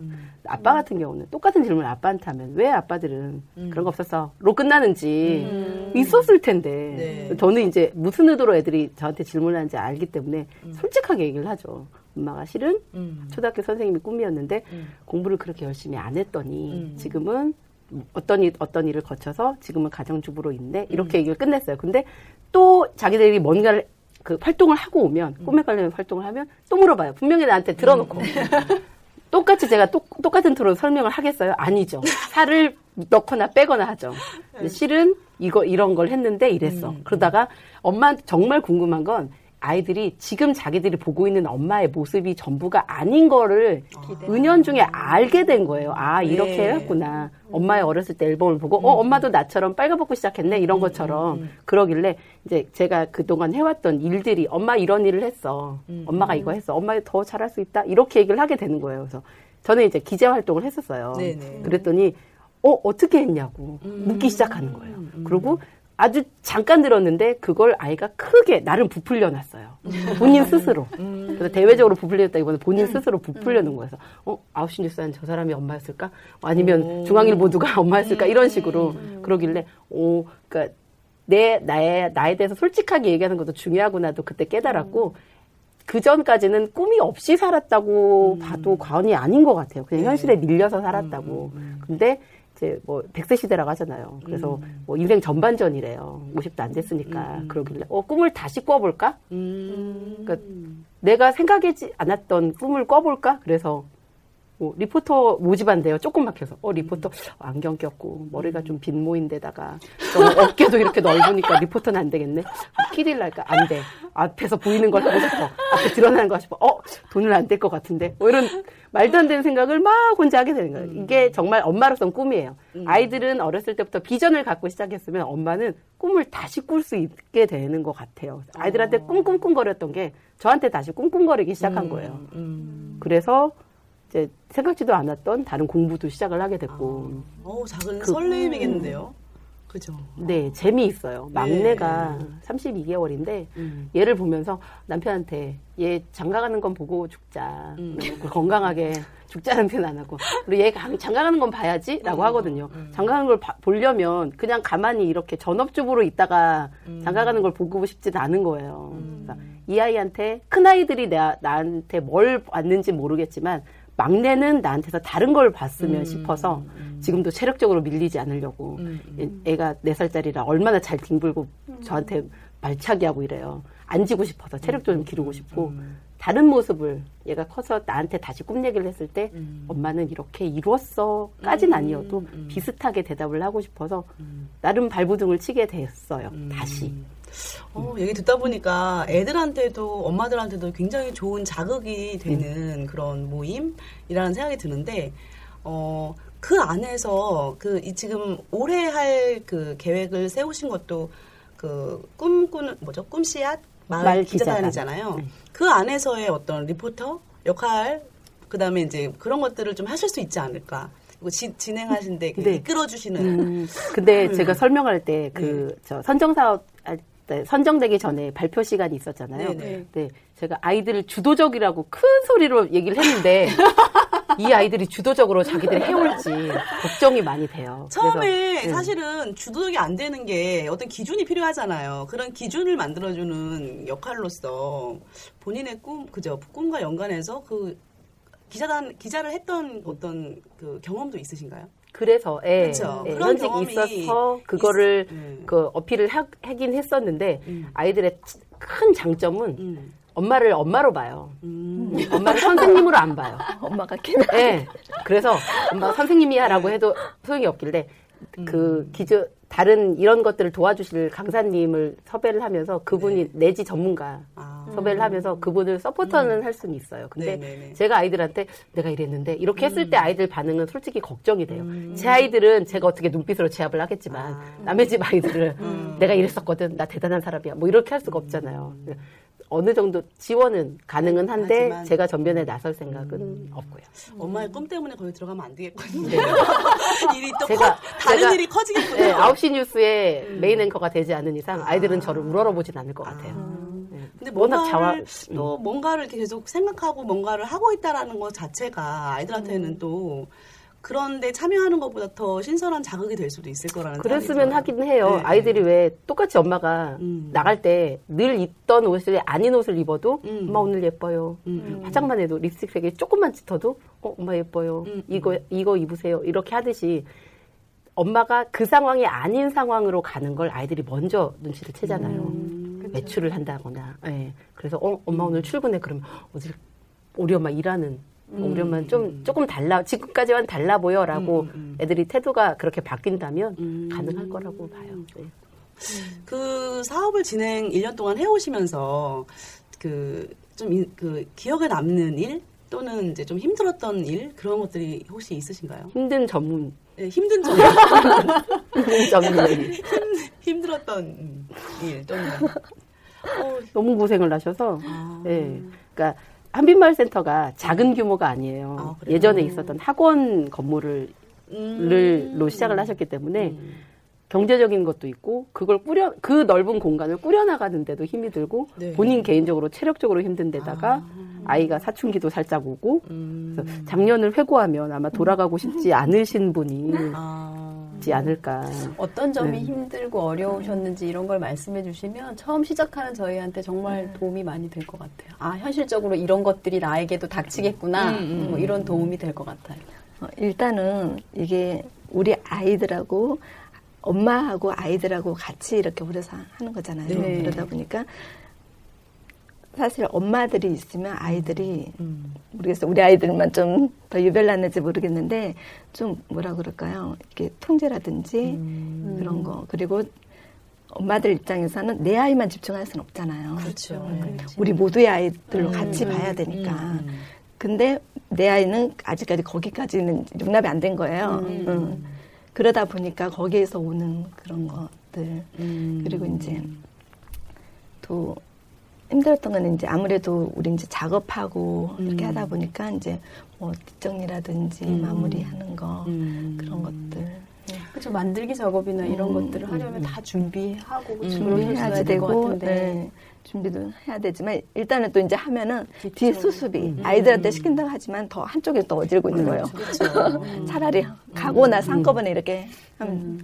아빠 같은 경우는 똑같은 질문을 아빠한테 하면 왜 아빠들은 그런 거 없었어? 로 끝나는지 있었을 텐데 네. 저는 이제 무슨 의도로 애들이 저한테 질문하는지 알기 때문에 솔직하게 얘기를 하죠. 엄마가 실은 음. 초등학교 선생님이 꿈이었는데 음. 공부를 그렇게 열심히 안 했더니 음. 지금은 어떤 일, 어떤 일을 거쳐서 지금은 가정주부로 있네 음. 이렇게 얘기를 끝냈어요. 근데 또 자기들이 뭔가를 그 활동을 하고 오면 음. 꿈에 관련 활동을 하면 또 물어봐요. 분명히 나한테 들어놓고 똑같이 제가 똑, 똑같은 토로 설명을 하겠어요? 아니죠. 살을 넣거나 빼거나 하죠. 근데 실은 이거 이런 걸 했는데 이랬어. 음, 그러다가 엄마 정말 궁금한 건 아이들이 지금 자기들이 보고 있는 엄마의 모습이 전부가 아닌 거를 은연중에 알게 된 거예요. 아 이렇게 네. 했구나. 엄마의 어렸을 때 앨범을 보고 어 엄마도 나처럼 빨가벗고 시작했네 이런 것처럼 그러길래 이제 제가 그동안 해왔던 일들이 엄마 이런 일을 했어. 엄마가 이거 했어. 엄마 더 잘할 수 있다. 이렇게 얘기를 하게 되는 거예요. 그래서 저는 이제 기재 활동을 했었어요. 네네. 그랬더니 어 어떻게 했냐고 묻기 시작하는 거예요. 그리고 아주 잠깐 들었는데 그걸 아이가 크게 나름 부풀려 놨어요. 본인 스스로. 그래서 대외적으로 부풀렸다기보다 본인 스스로 부풀려 놓은 거여서 어 아홉시 뉴스는 저 사람이 엄마였을까? 아니면 중앙일보도가 엄마였을까? 이런 식으로 그러길래 오 그러니까 내 나에 나에 대해서 솔직하게 얘기하는 것도 중요하구나도 그때 깨달았고 그 전까지는 꿈이 없이 살았다고 봐도 과언이 아닌 것 같아요. 그냥 현실에 밀려서 살았다고. 근데 이제 뭐 100세 시대라고 하잖아요. 그래서 뭐 인생 전반전이래요. 50도 안 됐으니까. 그러길래 어 꿈을 다시 꿔볼까? 음. 그러니까 내가 생각하지 않았던 꿈을 꿔볼까? 그래서 뭐 리포터 모집한대요. 조금 막혀서. 어, 리포터 안경 꼈고 머리가 좀 빈모인데다가 너무 어깨도 이렇게 넓으니까 리포터는 안 되겠네. 키딜 날까? 안 돼. 앞에서 보이는 걸 하고 싶어. 앞에 드러나는 거 하고 싶어. 어, 돈은 안될 것 같은데. 뭐 이런 말도 안 되는 생각을 막 혼자 하게 되는 거예요. 이게 정말 엄마로서는 꿈이에요. 아이들은 어렸을 때부터 비전을 갖고 시작했으면 엄마는 꿈을 다시 꿀 수 있게 되는 것 같아요. 아이들한테 꿈꿈꿈거렸던 게 저한테 다시 꿈꿈거리기 시작한 거예요. 음. 그래서 이제 생각지도 않았던 다른 공부도 시작을 하게 됐고. 어 작은 그- 설레임이겠는데요. 그죠. 네, 재미있어요. 막내가 32개월인데 음. 얘를 보면서 남편한테 얘 장가가는 건 보고 죽자. 음. 건강하게 죽자는 표현 안 하고. 그리고 얘 강- 장가가는 건 봐야지? 음. 라고 하거든요. 장가가는 걸 봐- 보려면 그냥 가만히 이렇게 전업주부로 있다가 음. 장가가는 걸 보고 싶진 않은 거예요. 그러니까 이 아이한테, 큰 아이들이 나, 나한테 뭘 봤는지 모르겠지만 막내는 나한테서 다른 걸 봤으면 음. 싶어서 지금도 체력적으로 밀리지 않으려고 애- 애가 네살짜리라 얼마나 잘 뒹굴고 저한테 말차기 하고 이래요. 앉고 싶어서 체력도 좀 기르고 싶고 다른 모습을 얘가 커서 나한테 다시 꿈 얘기를 했을 때 엄마는 이렇게 이루었어까진 아니어도 비슷하게 대답을 하고 싶어서 나름 발부둥을 치게 됐어요. 다시. 어, 얘기 듣다 보니까 애들한테도 엄마들한테도 굉장히 좋은 자극이 되는 그런 모임이라는 생각이 드는데 어, 그 안에서 그 이 지금 올해 할 그 계획을 세우신 것도 그 꿈꾸는 뭐죠? 꿈씨앗 마을, 마을 기자단이잖아요. 네. 그 안에서의 어떤 리포터 역할 그다음에 이제 그런 것들을 좀 하실 수 있지 않을까? 그리고 지, 진행하신데 그 네. 이끌어 주시는 음, 근데 제가 설명할 때 그저 선정 사업 선정되기 전에 발표 시간이 있었잖아요. 네네. 네, 제가 아이들을 주도적이라고 큰 소리로 얘기를 했는데 이 아이들이 주도적으로 자기들이 해올지 걱정이 많이 돼요. 처음에 그래서, 네. 사실은 주도적이 안 되는 게 어떤 기준이 필요하잖아요. 그런 기준을 만들어주는 역할로서 본인의 꿈, 그죠? 꿈과 연관해서 그 기자단 기자를 했던 어떤 그 경험도 있으신가요? 그래서 예, 그쵸. 예, 그런 현직 있어서 그거를 있- 음. 그 어필을 하, 하긴 했었는데 음. 아이들의 큰 장점은 음. 엄마를 엄마로 봐요. 음. 엄마를 선생님으로 안 봐요. 엄마가 키면 예. 그래서 엄마 선생님이야라고 해도 소용이 없길래 그 기저 다른 이런 것들을 도와주실 강사님을 섭외를 하면서 그분이 내지 전문가 아. 섭외를 하면서 그분을 서포터는 할 수는 있어요. 근데 네네네. 제가 아이들한테 내가 이랬는데 이렇게 했을 때 아이들 반응은 솔직히 걱정이 돼요. 제 아이들은 제가 어떻게 눈빛으로 제압을 하겠지만 남의 집 아이들은 내가 이랬었거든. 나 대단한 사람이야. 뭐 이렇게 할 수가 없잖아요. 어느 정도 지원은 가능은 한데 하지만- 제가 전면에 나설 생각은 없고요. 엄마의 꿈 때문에 거기 들어가면 안 되겠거든요. 일이 또 네. 제가- 커, 다른 제가- 일이 커지겠군요. 네, 9시 뉴스에 메인 앵커가 되지 않은 이상 아이들은 저를 우러러보진 않을 것 같아요. 네. 근데 워낙 뭔가를 자화- 또 뭔가를 이렇게 계속 생각하고 뭔가를 하고 있다라는 것 자체가 아이들한테는 음. 또 그런데 참여하는 것보다 더 신선한 자극이 될 수도 있을 거라는 그랬으면 생각이 하긴 해요. 네. 아이들이 왜 똑같이 엄마가 음. 나갈 때 늘 입던 옷을 아닌 옷을 입어도 음. 엄마 오늘 예뻐요. 음. 화장만 해도 립스틱 색이 조금만 짙어도 어, 엄마 예뻐요. 음. 이거 이거 입으세요. 이렇게 하듯이 엄마가 그 상황이 아닌 상황으로 가는 걸 아이들이 먼저 눈치를 채잖아요. 음. 외출을 한다거나. 예. 그래서 어, 엄마 오늘 출근해 그러면 어딜 우리 엄마 일하는 우리 엄마는 좀 조금 달라 지금까지와는 달라 보여라고 음, 음. 애들이 태도가 그렇게 바뀐다면 음. 가능할 거라고 봐요. 네. 그 사업을 진행 1년 동안 해오시면서 그좀그 기억에 남는 일 또는 이제 좀 힘들었던 일 그런 것들이 혹시 있으신가요? 힘든 전문 네, 힘든 점, 힘든 전문 힘들었던 일 또는 어, 너무 고생을 하셔서 아. 예. 그러니까 한빛마을 센터가 작은 규모가 아니에요. 아? 예전에 있었던 학원 건물을 음. 로 시작을 하셨기 때문에 음. 경제적인 것도 있고 그걸 꾸려 그 넓은 공간을 꾸려 나가는데도 힘이 들고 네. 본인 개인적으로 체력적으로 힘든 데다가 아. 이가 사춘기도 살짝 오고 음. 그래서 작년을 회고하면 아마 돌아가고 싶지 않으신 분이 아. 있지 않을까. 어떤 점이 네. 힘들고 어려우셨는지 이런 걸 말씀해 주시면 처음 시작하는 저희한테 정말 도움이 많이 될 것 같아요. 아, 현실적으로 이런 것들이 나에게도 닥치겠구나. 뭐 이런 도움이 될 것 같아요. 어, 일단은 이게 우리 아이들하고 엄마하고 아이들하고 같이 이렇게 오래 사, 하는 거잖아요. 네. 그러다 보니까 사실 엄마들이 있으면 아이들이 모르겠어요. 우리 아이들만 좀 더 유별났는지 모르겠는데 좀 뭐라 그럴까요? 이렇게 통제라든지 그런 거 그리고 엄마들 입장에서는 내 아이만 집중할 수는 없잖아요. 그렇죠. 우리 모두의 아이들로 같이 봐야 되니까. 근데 내 아이는 아직까지 거기까지는 용납이 안 된 거예요. 음. 그러다 보니까 거기에서 오는 그런 것들. 그리고 이제 또 힘들었던 건 이제 아무래도 우리 이제 작업하고 이렇게 음. 하다 보니까 이제 뭐 뒷정리라든지 음. 마무리하는 거 음. 그런 것들 그렇죠. 만들기 작업이나 이런 음, 것들을 하려면 다 준비하고 음. 준비해야지 될것 되고 같은데. 네, 준비도 해야 되지만 일단은 또 이제 하면은 뒷정- 뒤 수습이 음. 아이들한테 시킨다고 하지만 더 한쪽에 더 어질고 있는 거예요. 그렇죠. 차라리 가고 나서 한꺼번에 이렇게 하면 음.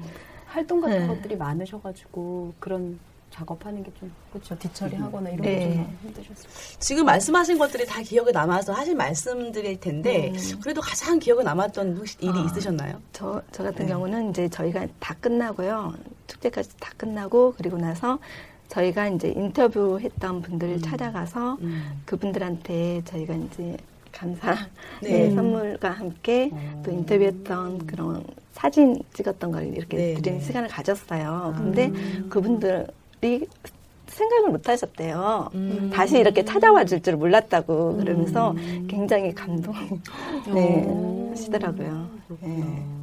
활동 같은 네. 것들이 많으셔가지고 그런 작업하는 게 좀 그렇죠. 뒤처리하거나 이런 네. 게좀 힘드셨어요. 지금 말씀하신 것들이 다 기억에 남아서 하신 말씀들일 텐데 그래도 가장 기억에 남았던 혹시 일이 아. 있으셨나요? 저, 저 같은 네. 경우는 이제 저희가 다 끝나고요. 축제까지 다 끝나고 그리고 나서 저희가 이제 인터뷰했던 분들을 음. 찾아가서 음. 그분들한테 저희가 이제 감사 네. 네, 선물과 함께 어. 또 인터뷰했던 그런 사진 찍었던 걸 이렇게 네, 드리는 네. 시간을 가졌어요. 근데 음. 그분들이 생각을 못 하셨대요. 음. 다시 이렇게 찾아와 줄 줄 몰랐다고 그러면서 굉장히 감동 네, 오. 하시더라고요. 네. 어.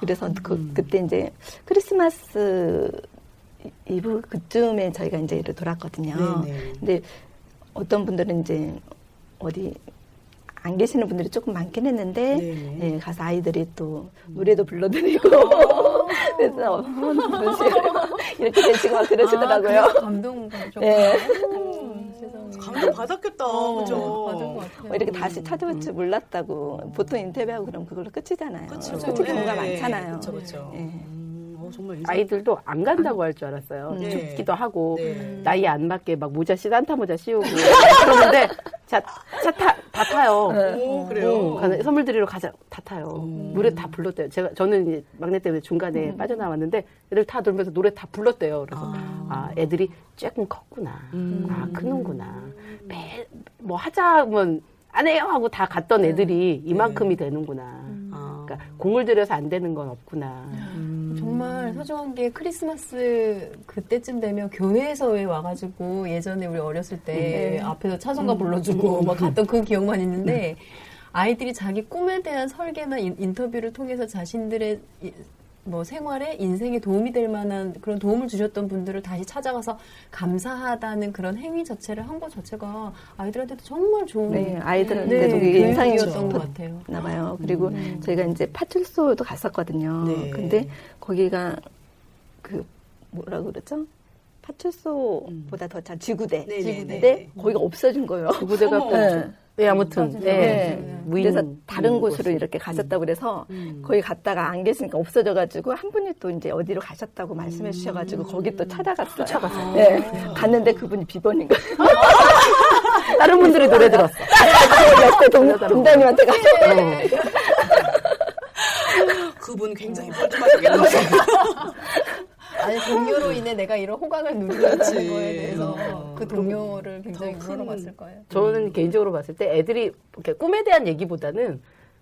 그래서 그, 음. 그때 이제 크리스마스 이브 그쯤에 저희가 이제 이를 돌았거든요. 네네. 근데 어떤 분들은 이제 어디 안 계시는 분들이 조금 많긴 했는데 네네. 예, 가서 아이들이 또 노래도 불러드리고 그래서 이렇게 되시고 막 그러시더라고요. 아, 감동 받으셨구나. 예. 음. 감동 받았겠다. 어, 그죠? 받은 것 같아요. 뭐 이렇게 다시 찾아올 줄 몰랐다고 보통 인터뷰하고 그럼 그걸로 끝이잖아요. 그쵸. 끝이 경우가 예, 많잖아요. 그쵸, 그쵸. 예. 음, 어, 정말 인상- 아이들도 안 간다고 할 줄 알았어요. 네. 춥기도 하고 네. 나이에 안 맞게 막 모자 씨 산타 모자 씌우고 그러는데 차차다 다 타요. 오, 그래요? 응, 가서 선물 드리러 가자 다 타요. 음. 노래 다 불렀대요. 제가 저는 이제 막내 때문에 중간에 빠져나왔는데 애들 다 돌면서 노래 다 불렀대요. 그래서 아. 아, 애들이 조금 컸구나. 음. 아 크는구나. 매뭐 하자면 안 해요 하고 다 갔던 애들이 이만큼이 되는구나. 아. 그러니까 공을 들여서 안 되는 건 없구나. 음. 정말 소중한 게 크리스마스 그때쯤 되면 교회에서 왜 와가지고 예전에 우리 어렸을 때 앞에서 차송가 불러주고 막 갔던 그 기억만 있는데 아이들이 자기 꿈에 대한 설계나 인, 인터뷰를 통해서 자신들의 이- 뭐 생활에 인생에 도움이 될 만한 그런 도움을 주셨던 분들을 다시 찾아가서 감사하다는 그런 행위 자체를 한 것 자체가 아이들한테도 정말 좋은 네, 아이들한테도 네, 그게 인상이 교육이었던 것 같아요. 나 봐요. 그리고 저희가 이제 파출소도 갔었거든요. 네. 근데 거기가 그 뭐라 그러죠? 파출소보다 더잘 지구대. 네, 네, 지구대. 네. 거기가 없어진 거예요. 어머. 네. 네, 아무튼. 네. 네. 무인 그래서 다른 무인 곳으로 곳이. 이렇게 가셨다고 그래서 음. 거기 갔다가 안 계시니까 없어져가지고 한 분이 또 이제 어디로 가셨다고 말씀해 주셔가지고 거기 또 찾아갔어요. 쫓아갔어요. 네. 갔는데 그분이 비번인 거예요. 다른 분들이 노래 들었어. 옆에 동, 동장님한테 가서. 그분 굉장히 뻘쭘하시겠는데. 아니 동료로 인해 내가 이런 호강을 누리는. 거에 대해서 어. 그 동료를 굉장히 물어봤을 거예요. 저는 개인적으로 봤을 때 애들이 이렇게 꿈에 대한 얘기보다는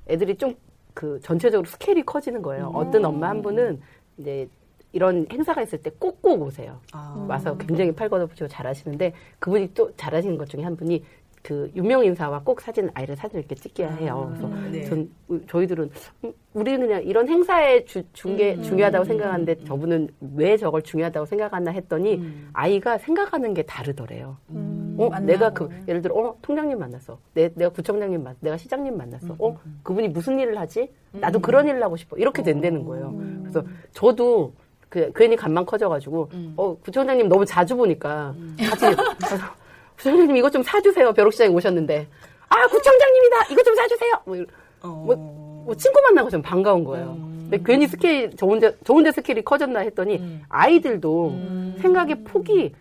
애들이 좀 그 전체적으로 스케일이 커지는 거예요. 어떤 엄마 한 분은 이제 이런 행사가 있을 때 꼭꼭 오세요. 아. 와서 굉장히 팔 걷어붙이고 잘하시는데 그분이 또 잘하시는 것 중에 한 분이 그 유명 인사와 꼭 사진 아이를 사진 이렇게 찍게 해요. 그래서 네. 전 저희들은 음, 우리는 그냥 이런 행사에 주, 중계 음. 중요하다고 생각하는데 저분은 왜 저걸 중요하다고 생각하나 했더니 음. 아이가 생각하는 게 다르더래요. 음, 어, 만나고. 내가 그 예를 들어 어 통장님 만났어. 내, 내가 구청장님 만났어. 내가 시장님 만났어. 어 그분이 무슨 일을 하지? 나도 그런 일을 하고 싶어. 이렇게 된다는 거예요. 그래서 저도 그 괜히 간만 커져가지고 어 구청장님 너무 자주 보니까 같이 구청장님 이것 좀 사주세요. 벼룩시장에 오셨는데 아 구청장님이다. 이것 좀 사주세요. 뭐, 어. 뭐, 뭐 친구 만나고 좀 반가운 거예요. 근데 괜히 스케일 저 혼자 저 혼자 스케일이 커졌나 했더니 아이들도 생각의 폭이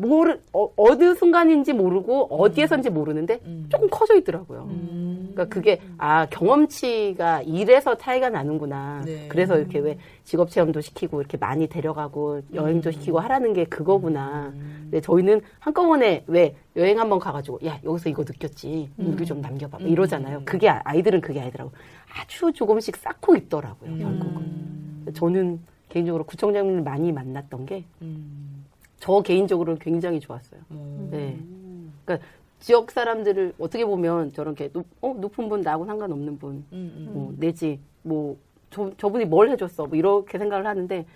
모르 어, 어느 순간인지 모르고 어디에선지 모르는데 조금 커져 있더라고요. 그러니까 그게 아 경험치가 이래서 차이가 나는구나. 네. 그래서 이렇게 왜 직업 체험도 시키고 이렇게 많이 데려가고 여행도 시키고 하라는 게 그거구나. 근데 저희는 한꺼번에 왜 여행 한번 가가지고 야 여기서 이거 느꼈지 여기 좀 남겨봐 뭐 이러잖아요. 그게 아- 아이들은 그게 아니더라고. 아주 조금씩 쌓고 있더라고요. 결국은. 저는 개인적으로 구청장님을 많이 만났던 게 저 음. 개인적으로는 굉장히 좋았어요. 음. 네. 그러니까 지역 사람들을 어떻게 보면 저렇게 높, 어, 높은 분 나하고 상관없는 분 음, 음. 뭐 내지 뭐 저, 저분이 뭘 해줬어 뭐 이렇게 생각을 하는데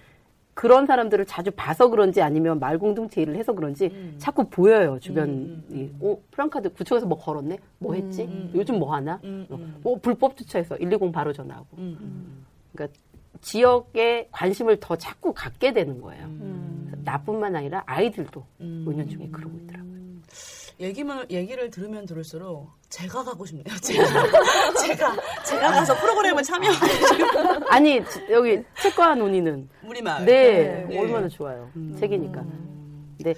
그런 사람들을 자주 봐서 그런지 아니면 말공동체 일을 해서 그런지 음. 자꾸 보여요 주변이. 어 프랑카드 구청에서 뭐 걸었네? 뭐 했지? 요즘 뭐 하나? 음, 음. 어 불법 주차해서 120 바로 전화하고. 음, 음. 그러니까 지역에 관심을 더 자꾸 갖게 되는 거예요. 음. 나뿐만 아니라 아이들도 음. 은연중에 그러고 있더라고요. 얘기를 얘기를 들으면 들을수록 제가 가고 싶네요. 제가 제가 제가 가서 프로그램을 참여하고 아니 지- 여기 책과 논의는 우리 마을. 네, 네. 얼마나 좋아요. 음. 책이니까. 근데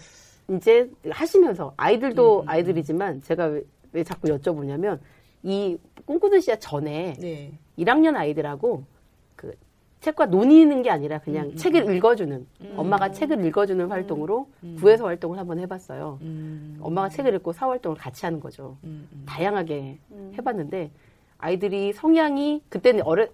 이제 하시면서 아이들도 음, 아이들이지만 제가 왜, 왜 자꾸 여쭤보냐면 이 꿈꾸는 씨앗 전에 네. 1학년 아이들하고 그 책과 논의는 게 아니라 그냥 음, 책을 읽어주는 음. 엄마가 책을 읽어주는 활동으로 음. 구에서 활동을 한번 해봤어요. 음. 엄마가 책을 읽고 사활 활동을 같이 하는 거죠. 음, 음. 다양하게 해봤는데 아이들이 성향이 그때는 어려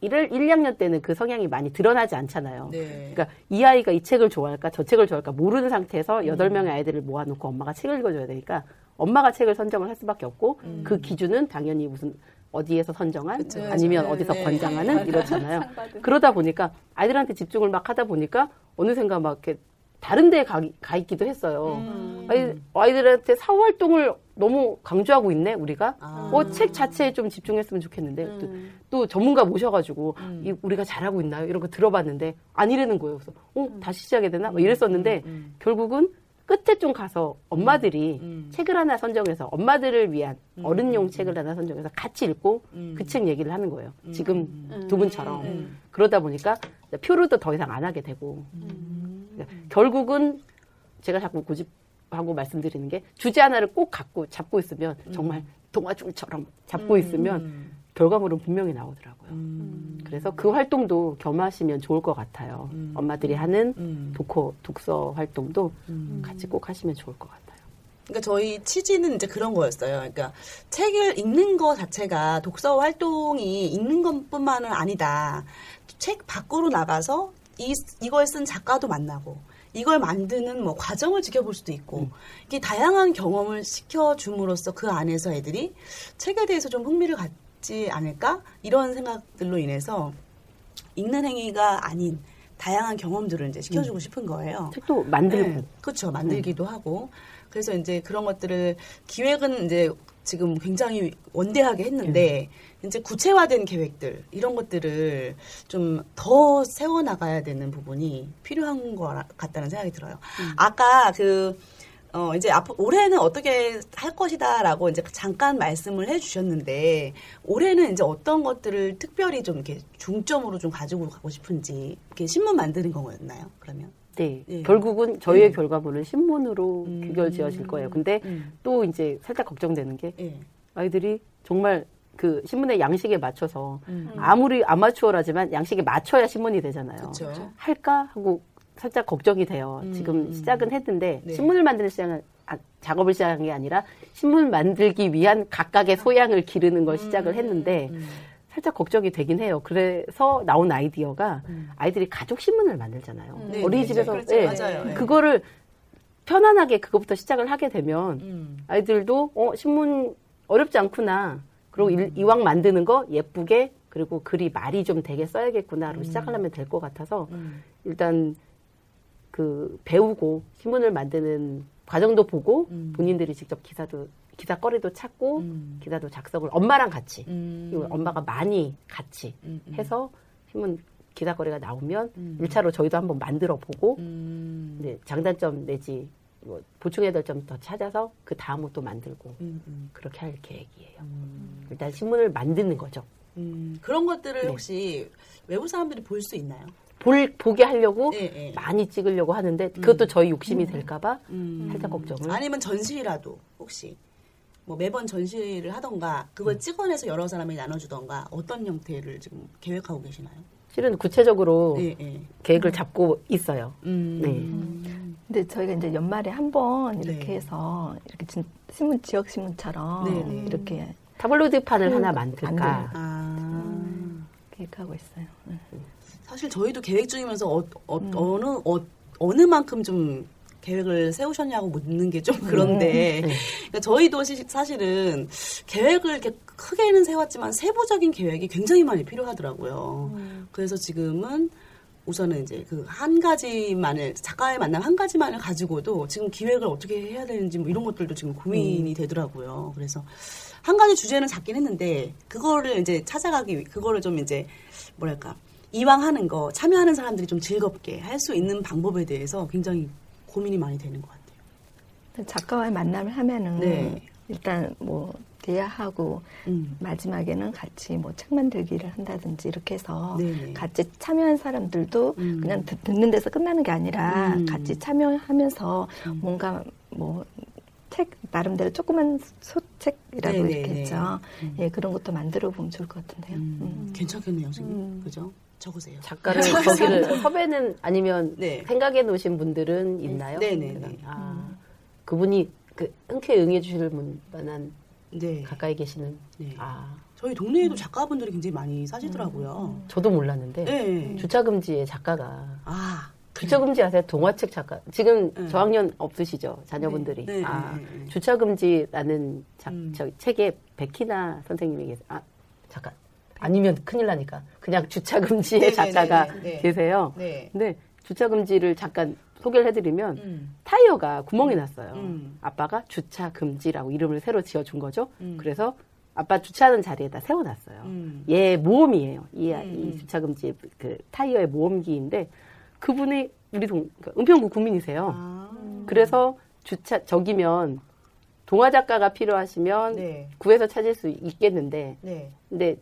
1, 1, 2학년 때는 그 성향이 많이 드러나지 않잖아요. 네. 그러니까 이 아이가 이 책을 좋아할까 저 책을 좋아할까 모르는 상태에서 여덟 명의 아이들을 모아놓고 엄마가 책을 읽어줘야 되니까 엄마가 책을 선정을 할 수밖에 없고 그 기준은 당연히 무슨 어디에서 선정한 그쵸. 아니면 네, 어디서 네. 권장하는 이렇잖아요. 상받은. 그러다 보니까 아이들한테 집중을 막 하다 보니까 어느샌가 막 이렇게 다른 데에 가, 가 있기도 했어요. 음. 아이, 아이들한테 사후 활동을 너무 강조하고 있네 우리가. 아. 어, 책 자체에 좀 집중했으면 좋겠는데 또, 음. 또 전문가 모셔가지고 음. 이, 우리가 잘하고 있나요? 이런 거 들어봤는데 아니라는 거예요. 그래서 어 다시 시작해야 되나? 뭐 이랬었는데 음. 결국은 끝에 좀 가서 엄마들이 음. 책을 하나 선정해서 엄마들을 위한 어른용 책을 하나 선정해서 같이 읽고 음. 그책 얘기를 하는 거예요. 지금 두 분처럼 음. 그러다 보니까 표류도 더 이상 안 하게 되고 음. 그러니까 결국은 제가 자꾸 고집하고 말씀드리는 게 주제 하나를 꼭 갖고 잡고 있으면 정말 동화줄처럼 잡고 있으면 음. 결과물은 분명히 나오더라고요. 음. 그래서 그 활동도 겸하시면 좋을 것 같아요. 음. 엄마들이 하는 음. 독호, 독서 활동도 음. 같이 꼭 하시면 좋을 것 같아요. 그러니까 저희 취지는 이제 그런 거였어요. 그러니까 책을 읽는 거 자체가 독서 활동이 읽는 것뿐만은 아니다. 책 밖으로 나가서 이 이걸 쓴 작가도 만나고 이걸 만드는 뭐 과정을 지켜볼 수도 있고 이게 다양한 경험을 시켜줌으로써 그 안에서 애들이 책에 대해서 좀 흥미를 갖 지 않을까 이런 생각들로 인해서 읽는 행위가 아닌 다양한 경험들을 이제 시켜주고 싶은 거예요. 책도 만들고 네, 그렇죠. 만들기도 하고. 그래서 이제 그런 것들을 기획은 이제 지금 굉장히 원대하게 했는데 이제 구체화된 계획들 이런 것들을 좀 더 세워 나가야 되는 부분이 필요한 것 같다는 생각이 들어요. 아까 그 어, 이제 앞 올해는 어떻게 할 것이다라고 이제 잠깐 말씀을 해주셨는데 올해는 이제 어떤 것들을 특별히 좀 이렇게 중점으로 좀 가지고 가고 싶은지 이렇게 신문 만드는 거였나요? 그러면? 네. 예. 결국은 저희의 네. 결과물은 신문으로 음. 귀결 지어질 거예요. 근데 음. 또 이제 살짝 걱정되는 게 예. 아이들이 정말 그 신문의 양식에 맞춰서 음. 아무리 아마추어라지만 양식에 맞춰야 신문이 되잖아요. 그렇죠. 할까 하고 살짝 걱정이 돼요. 음, 지금 음. 시작은 했는데 네. 신문을 만드는 시작은 아, 작업을 시작한 게 아니라 신문 만들기 위한 각각의 소양을 기르는 걸 시작을 했는데 음. 살짝 걱정이 되긴 해요. 그래서 나온 아이디어가 아이들이 가족 신문을 만들잖아요. 음. 네, 어린이집에서 그렇죠. 예, 맞아요. 네. 그거를 편안하게 그것부터 시작을 하게 되면 음. 아이들도 어 신문 어렵지 않구나. 그리고 음. 일- 이왕 만드는 거 예쁘게 그리고 글이 말이 좀 되게 써야겠구나로 시작하려면 될 것 같아서 음. 일단 그 배우고 신문을 만드는 과정도 보고 음. 본인들이 직접 기사도 기사거리도 찾고 음. 기사도 작성을 엄마랑 같이 음. 그리고 엄마가 많이 같이 음, 음. 해서 신문 기사거리가 나오면 음. 일 1차로 저희도 한번 만들어 보고 음. 이제 장단점 내지 뭐 보충해야 될 점 더 찾아서 그 다음으로 또 만들고 음, 음. 그렇게 할 계획이에요. 음. 일단 신문을 만드는 거죠. 음. 그런 것들을 네. 혹시 외부 사람들이 볼 수 있나요? 볼 보게 하려고 예, 예. 많이 찍으려고 하는데 그것도 저희 욕심이 될까봐 음. 살짝 걱정을. 아니면 전시라도 혹시 뭐 매번 전시를 하던가 그걸 음. 찍어내서 여러 사람이 나눠주던가 어떤 형태를 지금 계획하고 계시나요? 실은 구체적으로 예, 예. 계획을 잡고 있어요. 음. 네. 근데 저희가 이제 연말에 한 번 이렇게 네. 해서 이렇게 진- 신문 지역 신문처럼 네, 네. 이렇게 타블로이드 판을 하나 음, 만들까. 아. 계획하고 있어요. 네. 사실 저희도 계획 중이면서 어, 어, 음. 어느 어, 어느 만큼 좀 계획을 세우셨냐고 묻는 게 좀 그런데 네. 그러니까 저희도 시- 사실은 계획을 이렇게 크게는 세웠지만 세부적인 계획이 굉장히 많이 필요하더라고요. 그래서 지금은 우선은 이제 그 한 가지만을 작가의 만남 한 가지만을 가지고도 지금 기획을 어떻게 해야 되는지 뭐 이런 것들도 지금 고민이 되더라고요. 그래서 한 가지 주제는 잡긴 했는데 그거를 이제 찾아가기 위- 그거를 좀 이제 뭐랄까 이왕 하는 거 참여하는 사람들이 좀 즐겁게 할 수 있는 방법에 대해서 굉장히 고민이 많이 되는 것 같아요. 작가와의 만남을 하면은 네. 일단 뭐 대화하고 음. 마지막에는 같이 뭐 책 만들기를 한다든지 이렇게 해서 네네. 같이 참여한 사람들도 음. 그냥 듣, 는 데서 끝나는 게 아니라 음. 같이 참여하면서 뭔가 뭐 책 나름대로 조그만 소책이라고 네네네. 있겠죠. 음. 예, 그런 것도 만들어 보면 좋을 것 같은데요. 음, 음. 괜찮겠네요, 선생님. 음. 그죠? 적으세요. 작가를 거기를 섭외는 아니면 네. 생각해 놓으신 분들은 있나요? 네네네. 제가, 아, 그분이 그 흔쾌히 응해 주실 만한 네. 가까이 계시는 네. 아 저희 동네에도 작가분들이 굉장히 많이 사시더라고요. 저도 몰랐는데 네. 주차 금지의 작가가 아, 주차 금지 아세요? 동화책 작가. 지금 네. 저학년 없으시죠? 자녀분들이. 네, 네, 아, 네, 네. 주차 금지라는 작, 음. 저 책에 백희나 선생님이 계세요. 아, 잠깐. 아니면 큰일 나니까. 그냥 주차 금지의 네, 네, 작가가 네, 네, 네. 계세요. 네. 근데 주차 금지를 잠깐 소개를 해드리면 음. 타이어가 구멍이 났어요. 음. 아빠가 주차 금지라고 이름을 새로 지어준 거죠. 음. 그래서 아빠 주차하는 자리에다 세워놨어요. 음. 얘 모험이에요. 이, 음. 이 주차 금지 그 타이어의 모험기인데 그분이 우리 동그 은평구 국민이세요. 아. 그래서 주차 저기면 동화 작가가 필요하시면 네. 구해서 찾을 수 있겠는데 네. 근데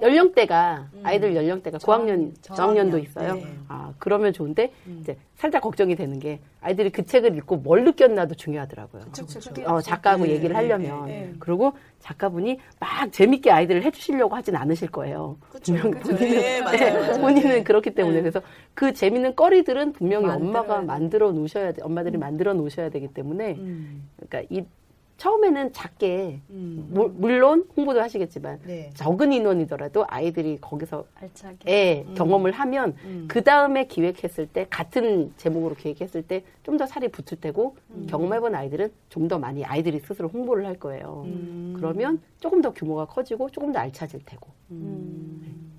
연령대가 아이들 연령대가 고학년 저학년, 저학년. 있어요. 네. 아 그러면 좋은데 음. 이제 살짝 걱정이 되는 게 아이들이 그 책을 읽고 뭘 느꼈나도 중요하더라고요. 그쵸, 그쵸. 어, 작가하고 네, 얘기를 네, 하려면 네, 네. 그리고 작가분이 막 재밌게 아이들을 해주시려고 하진 않으실 거예요. 그쵸. 분명. 본인은 네, 맞아요, 맞아요. 본인은 네. 그렇기 때문에 네. 그래서 그 재밌는 거리들은 분명히 만들어야 엄마가 돼. 만들어 놓으셔야 돼. 엄마들이 만들어 놓으셔야 되기 때문에 음. 그러니까 이 처음에는 작게 음. 물- 물론 홍보도 하시겠지만 네. 적은 인원이더라도 아이들이 거기서 알차게. 애 경험을 하면 음. 그 다음에 기획했을 때 같은 제목으로 기획했을 때 좀 더 살이 붙을 테고 음. 경험해본 아이들은 좀 더 많이 아이들이 스스로 홍보를 할 거예요. 음. 그러면 조금 더 규모가 커지고 조금 더 알차질 테고 음.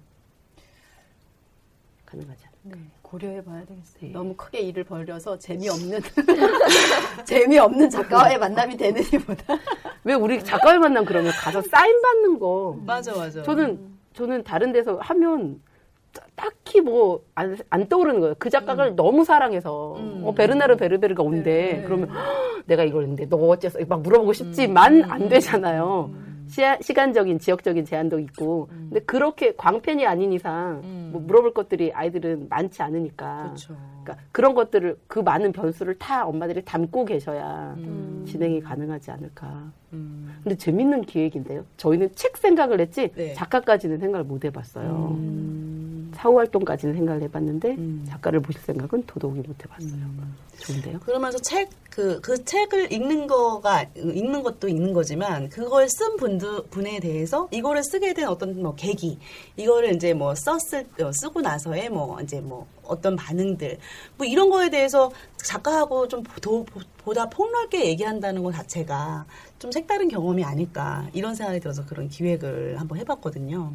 가능하지 않을까. 네, 고려해봐야 되겠어요. 네. 너무 크게 일을 벌려서 재미없는 재미없는 작가와의 만남이 되느니보다 왜 우리 작가를 만나면 그러면 가서 사인 받는 거 맞아, 맞아. 저는 저는 다른 데서 하면 따- 딱히 뭐 안 안 떠오르는 거예요. 그 작가를 너무 사랑해서 음. 어, 베르나르 베르베르가 온대. 네. 그러면 "헉, 내가 이걸 근데 너 어째서 막 물어보고 싶지만 음. 안 되잖아요. 시, 간 적인 지역적인 제한도 있고. 근데 그렇게 광팬이 아닌 이상 음. 뭐 물어볼 것들이 아이들은 많지 않으니까. 그렇죠. 그러니까 그런 것들을 그 많은 변수를 다 엄마들이 담고 계셔야 음. 진행이 가능하지 않을까. 음. 근데 재밌는 기획인데요. 저희는 책 생각을 했지 네. 작가까지는 생각을 못 해봤어요. 음. 사후 활동까지는 생각을 해봤는데 음. 작가를 보실 생각은 더더욱이 못 해봤어요. 좋은데요? 그러면서 책, 그, 그 책을 읽는 거가, 읽는 것도 읽는 거지만, 그걸 쓴 분들, 분에 대해서, 이거를 쓰게 된 어떤 뭐 계기, 이거를 이제 뭐 썼을, 어, 쓰고 나서의 뭐, 이제 뭐, 어떤 반응들, 뭐 이런 거에 대해서 작가하고 좀 더, 보다 폭넓게 얘기한다는 것 자체가 좀 색다른 경험이 아닐까, 이런 생각이 들어서 그런 기획을 한번 해봤거든요.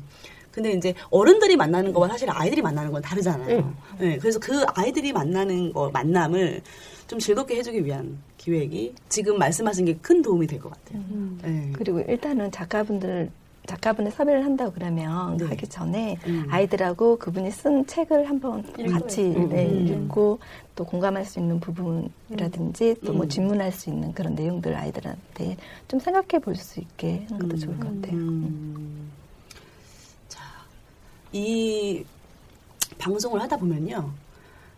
근데 이제 어른들이 만나는 거와 사실 아이들이 만나는 건 다르잖아요. 네, 그래서 그 아이들이 만나는 거 만남을 좀 즐겁게 해주기 위한 기획이 지금 말씀하신 게 큰 도움이 될 것 같아요. 네. 그리고 일단은 작가분들 작가분의 섭외를 한다고 그러면 네. 하기 전에 음. 아이들하고 그분이 쓴 책을 한번 같이 음. 네, 음. 읽고 또 공감할 수 있는 부분이라든지 또뭐 음. 질문할 수 있는 그런 내용들 아이들한테 좀 생각해 볼 수 있게 하는 것도 좋을 것 같아요. 음. 자, 이 방송을 하다 보면요.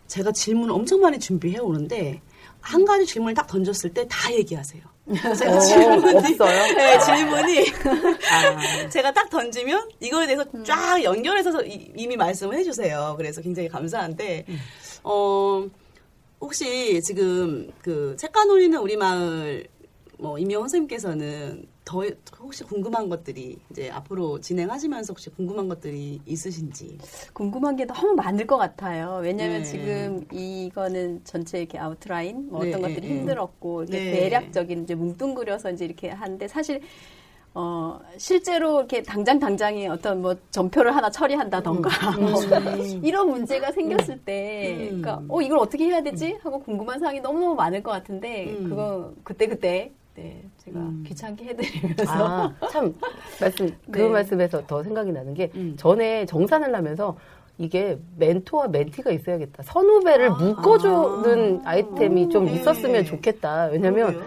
제가 질문을 엄청 많이 준비해 오는데, 한 가지 질문을 딱 던졌을 때 다 얘기하세요. 제가 질문이, 없어요? 네, 질문이 아, 제가 딱 던지면 이거에 대해서 쫙 연결해서 이- 이미 말씀을 해주세요. 그래서 굉장히 감사한데, 어, 혹시 지금 그 책가 놀이는 우리 마을 뭐 임영 선생님께서는 더 혹시 궁금한 것들이 이제 앞으로 진행하시면서 혹시 궁금한 것들이 있으신지. 궁금한 게 너무 많을 것 같아요. 왜냐하면 네. 지금 이거는 전체 이렇게 아웃라인 뭐 어떤 네, 것들이 네, 힘들었고 이렇게 네. 대략적인 이제 뭉뚱그려서 이제 이렇게 하는데 사실 어, 실제로 이렇게 당장 당장에 어떤 뭐 전표를 하나 처리한다던가 뭐 이런 문제가 생겼을 때, 음. 그러니까 어 이걸 어떻게 해야 되지 하고 궁금한 사항이 너무 너무 많을 것 같은데 음. 그거 그때 그때 네 제가 음. 귀찮게 해드리면서 아, 참 말씀 그 네. 말씀에서 더 생각이 나는 게 음. 전에 정산을 하면서 이게 멘토와 멘티가 있어야겠다. 선후배를 아. 묶어주는 아. 이템이좀 네. 있었으면 좋겠다. 왜냐면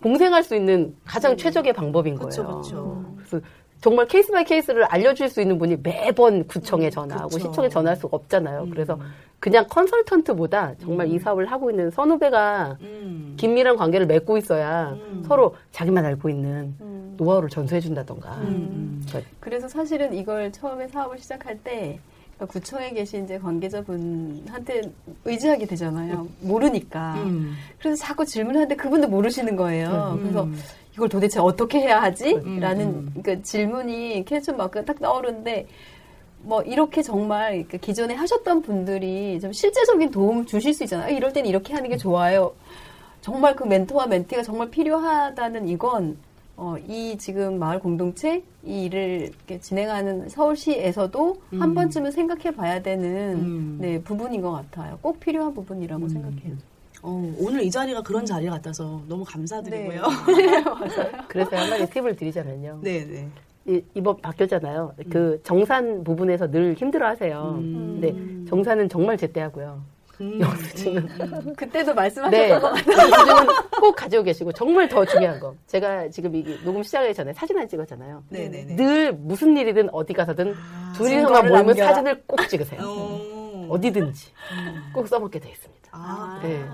공생할 수 있는 가장 최적의 방법인 그쵸, 거예요. 그쵸. 그래서 정말 case by case를 알려줄 수 있는 분이 매번 구청에 전화하고 그쵸. 시청에 전화할 수가 없잖아요. 음. 그래서 그냥 컨설턴트보다 정말 이 사업을 하고 있는 선후배가 음. 긴밀한 관계를 맺고 있어야 음. 서로 자기만 알고 있는 음. 노하우를 전수해준다던가. 음. 그러니까 그래서 사실은 이걸 처음에 사업을 시작할 때 그러니까 구청에 계신 이제 관계자분한테 의지하게 되잖아요. 모르니까. 음. 그래서 자꾸 질문하는데 그분도 모르시는 거예요. 음. 그래서 이걸 도대체 어떻게 해야 하지? 음. 라는 그 질문이 캐치 마크가 딱 떠오르는데 뭐 이렇게 정말 그 기존에 하셨던 분들이 좀 실제적인 도움을 주실 수 있잖아요. 이럴 때는 이렇게 하는 게 좋아요. 정말 그 멘토와 멘티가 정말 필요하다는 이건 어, 이 지금 마을 공동체 이 일을 진행하는 서울시에서도 음. 한 번쯤은 생각해 봐야 되는 음. 네, 부분인 것 같아요. 꼭 필요한 부분이라고 생각해요. 어, 오늘 이 자리가 그런 자리 같아서 너무 감사드리고요. 그래서 한 가지 팁을 드리자면요. 네, 네. 이, 이번 바뀌었잖아요. 그 정산 부분에서 늘 힘들어 하세요. 음. 근데 정산은 정말 제때하고요. 음. 영수증은 그때도 말씀하셨던 네. 것 같아요. 영수증은 꼭 가지고 계시고 정말 더 중요한 거. 제가 지금 이게 녹음 시작하기 전에 사진 안 찍었잖아요. 네, 네, 네. 늘 무슨 일이든 어디 가서든 아, 둘이서만 모이면 남겨라. 사진을 꼭 찍으세요. 어. 어디든지 꼭 써먹게 돼 있습니다. 아, 네.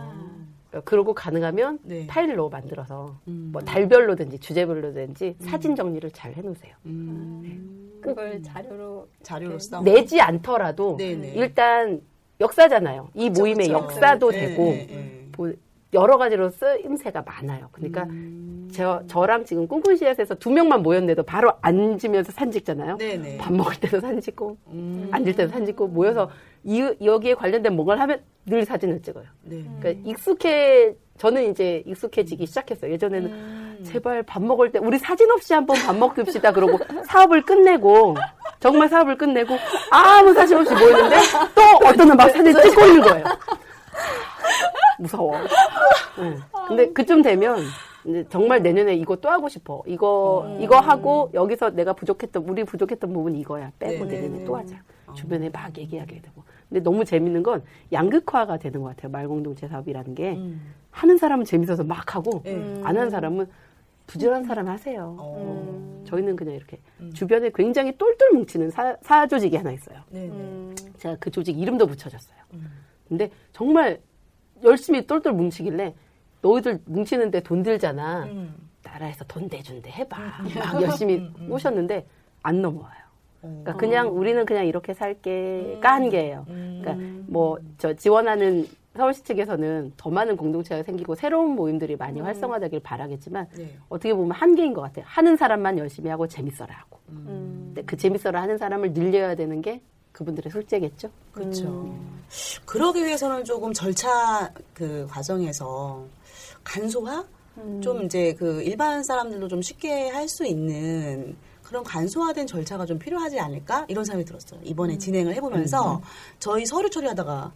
그러고 가능하면 네. 파일로 만들어서 음. 뭐 달별로든지 주제별로든지 사진 정리를 잘 해놓으세요. 음. 그걸 자료로 자료로서 내지 않더라도 네네. 일단 역사잖아요. 이 그쵸, 모임의 그쵸. 역사도 네, 되고 네, 네. 뭐 여러 가지로 쓰임새가 많아요. 그러니까 음. 저, 저랑 지금 꿈꾼 씨앗에서 두 명만 모였는데도 바로 앉으면서 사진 찍잖아요. 네네. 밥 먹을 때도 찍고 음. 앉을 때도 찍고 모여서 이, 여기에 관련된 뭔가를 하면 늘 사진을 찍어요. 네. 그러니까 익숙해 저는 이제 익숙해지기 시작했어요. 예전에는 음. 제발 밥 먹을 때 우리 사진 없이 한번 밥 먹읍시다 그러고 사업을 끝내고 정말 사업을 끝내고 아무 사진 없이 모이는데 또 어떤 막 사진 찍고 있는 거예요. 무서워. 응. 근데 그쯤 되면 이제 정말 내년에 이거 또 하고 싶어. 이거 이거 하고 여기서 내가 부족했던 우리 부족했던 부분이 이거야. 빼고 네, 내년에 네, 또 네. 하자. 주변에 막 얘기하게 되고. 근데 너무 재밌는 건 양극화가 되는 것 같아요. 말공동체 사업이라는 게 음. 하는 사람은 재밌어서 막 하고 네. 안 하는 사람은 부지런한 사람 하세요. 어. 저희는 그냥 이렇게 음. 주변에 굉장히 똘똘 뭉치는 사, 사 조직이 하나 있어요. 네네. 음. 제가 그 조직 이름도 붙여줬어요. 음. 근데 정말 열심히 똘똘 뭉치길래 너희들 뭉치는데 돈 들잖아. 음. 나라에서 돈 대준대 해봐. 막 열심히 모셨는데 안 넘어와요. 어. 그러니까 그냥 우리는 그냥 이렇게 살게가 한계예요. 음. 그러니까 뭐 저 지원하는 서울시 측에서는 더 많은 공동체가 생기고 새로운 모임들이 많이 활성화되길 바라겠지만 네. 어떻게 보면 한계인 것 같아요. 하는 사람만 열심히 하고 재밌어라 하고. 음. 근데 그 재밌어라 하는 사람을 늘려야 되는 게 그분들의 숙제겠죠. 그렇죠. 그러기 위해서는 조금 절차 그 과정에서 간소화 좀 이제 그 일반 사람들도 좀 쉽게 할 수 있는 그런 간소화된 절차가 좀 필요하지 않을까 이런 생각이 들었어요. 이번에 진행을 해보면서 저희 서류 처리하다가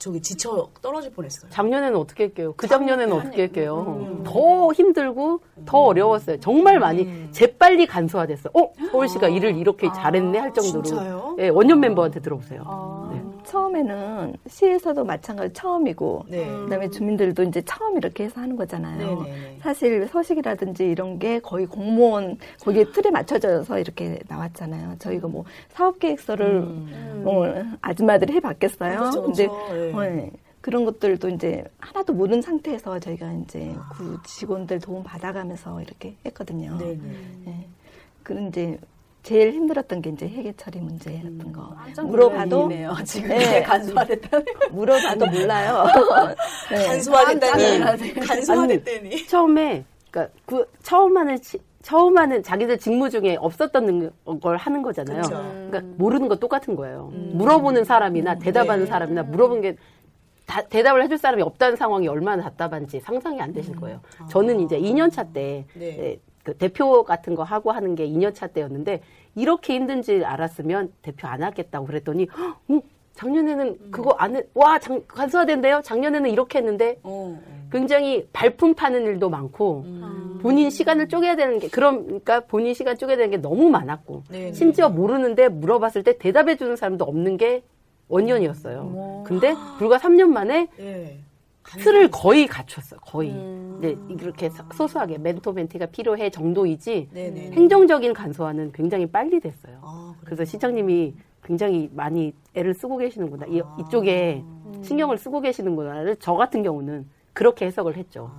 저기 지쳐 떨어질 뻔했어요. 작년에는 어떻게 할게요? 그 작년에는 어떻게 할게요? 더 힘들고 더 어려웠어요. 정말 많이 재빨리 간소화됐어. 어 서울시가 일을 이렇게 잘했네 할 정도로. 진짜요? 예, 원년 멤버한테 들어보세요. 네. 처음에는 시에서도 마찬가지 처음이고 네. 그다음에 주민들도 이제 처음 이렇게 해서 하는 거잖아요. 네네네. 사실 서식이라든지 이런 게 거의 공무원 거기에 틀에 맞춰져서 이렇게 나왔잖아요. 저희가 뭐 사업 계획서를 뭐 아줌마들이 해 봤겠어요. 그렇죠, 근데 그렇죠. 네. 어, 예. 그런 것들도 이제 하나도 모르는 상태에서 저희가 이제 그 직원들 도움 받아가면서 이렇게 했거든요. 네네. 예. 그런 이제 제일 힘들었던 게 이제 회계 처리 문제였던 거. 깜짝 물어봐도 네요 지금 네. 이렇게 간소화됐다는 물어봐도 몰라요. 네. 간소화됐다니. 간소화됐다니. 처음에 그러니까 그 처음 하는 시- 처음 하는 자기들 직무 중에 없었던 능- 걸 하는 거잖아요. 그쵸. 그러니까 모르는 거 똑같은 거예요. 물어보는 사람이나 대답하는 네. 사람이나 물어본 게 다- 대답을 해줄 사람이 없다는 상황이 얼마나 답답한지 상상이 안 되실 거예요. 저는 이제 2년 차때 네. 그 대표 같은 거 하고 하는 게 2년차 때였는데 이렇게 힘든지 알았으면 대표 안 하겠다고 그랬더니 어, 작년에는 그거 안 해, 와, 장, 간소화된대요? 작년에는 이렇게 했는데 어. 굉장히 발품 파는 일도 많고 본인 시간을 쪼개야 되는 게 그러니까 본인 시간 쪼개야 되는 게 너무 많았고 네, 심지어 모르는데 물어봤을 때 대답해 주는 사람도 없는 게 원년이었어요. 근데 불과 3년 만에 네. 틀을 거의 갖췄어. 거의. 음. 이제 이렇게 소- 소소하게 멘토 멘티가 필요해 정도이지 네네. 행정적인 간소화는 굉장히 빨리 됐어요. 아, 그래서 시장님이 굉장히 많이 애를 쓰고 계시는구나. 이, 이쪽에 신경을 쓰고 계시는구나를 저 같은 경우는 그렇게 해석을 했죠.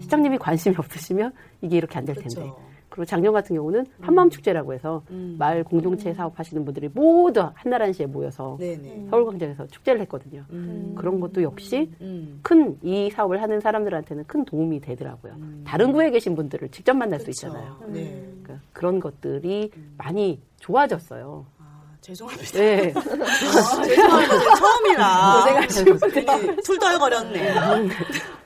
시장님이 관심이 없으시면 이게 이렇게 안 될 텐데. 그렇죠. 그리고 작년 같은 경우는 한마음 축제라고 해서 음. 마을 공동체 사업하시는 분들이 모두 한나란시에 모여서 네네. 서울광장에서 축제를 했거든요. 음. 그런 것도 역시 음. 큰이 사업을 하는 사람들한테는 큰 도움이 되더라고요. 다른 구에 계신 분들을 직접 만날 수 그렇죠. 있잖아요. 네. 그러니까 그런 것들이 많이 좋아졌어요. 아, 죄송합니다. 네. 아, 죄송합니다. 처음이라. 고생하셨어요. 툴덜거렸네.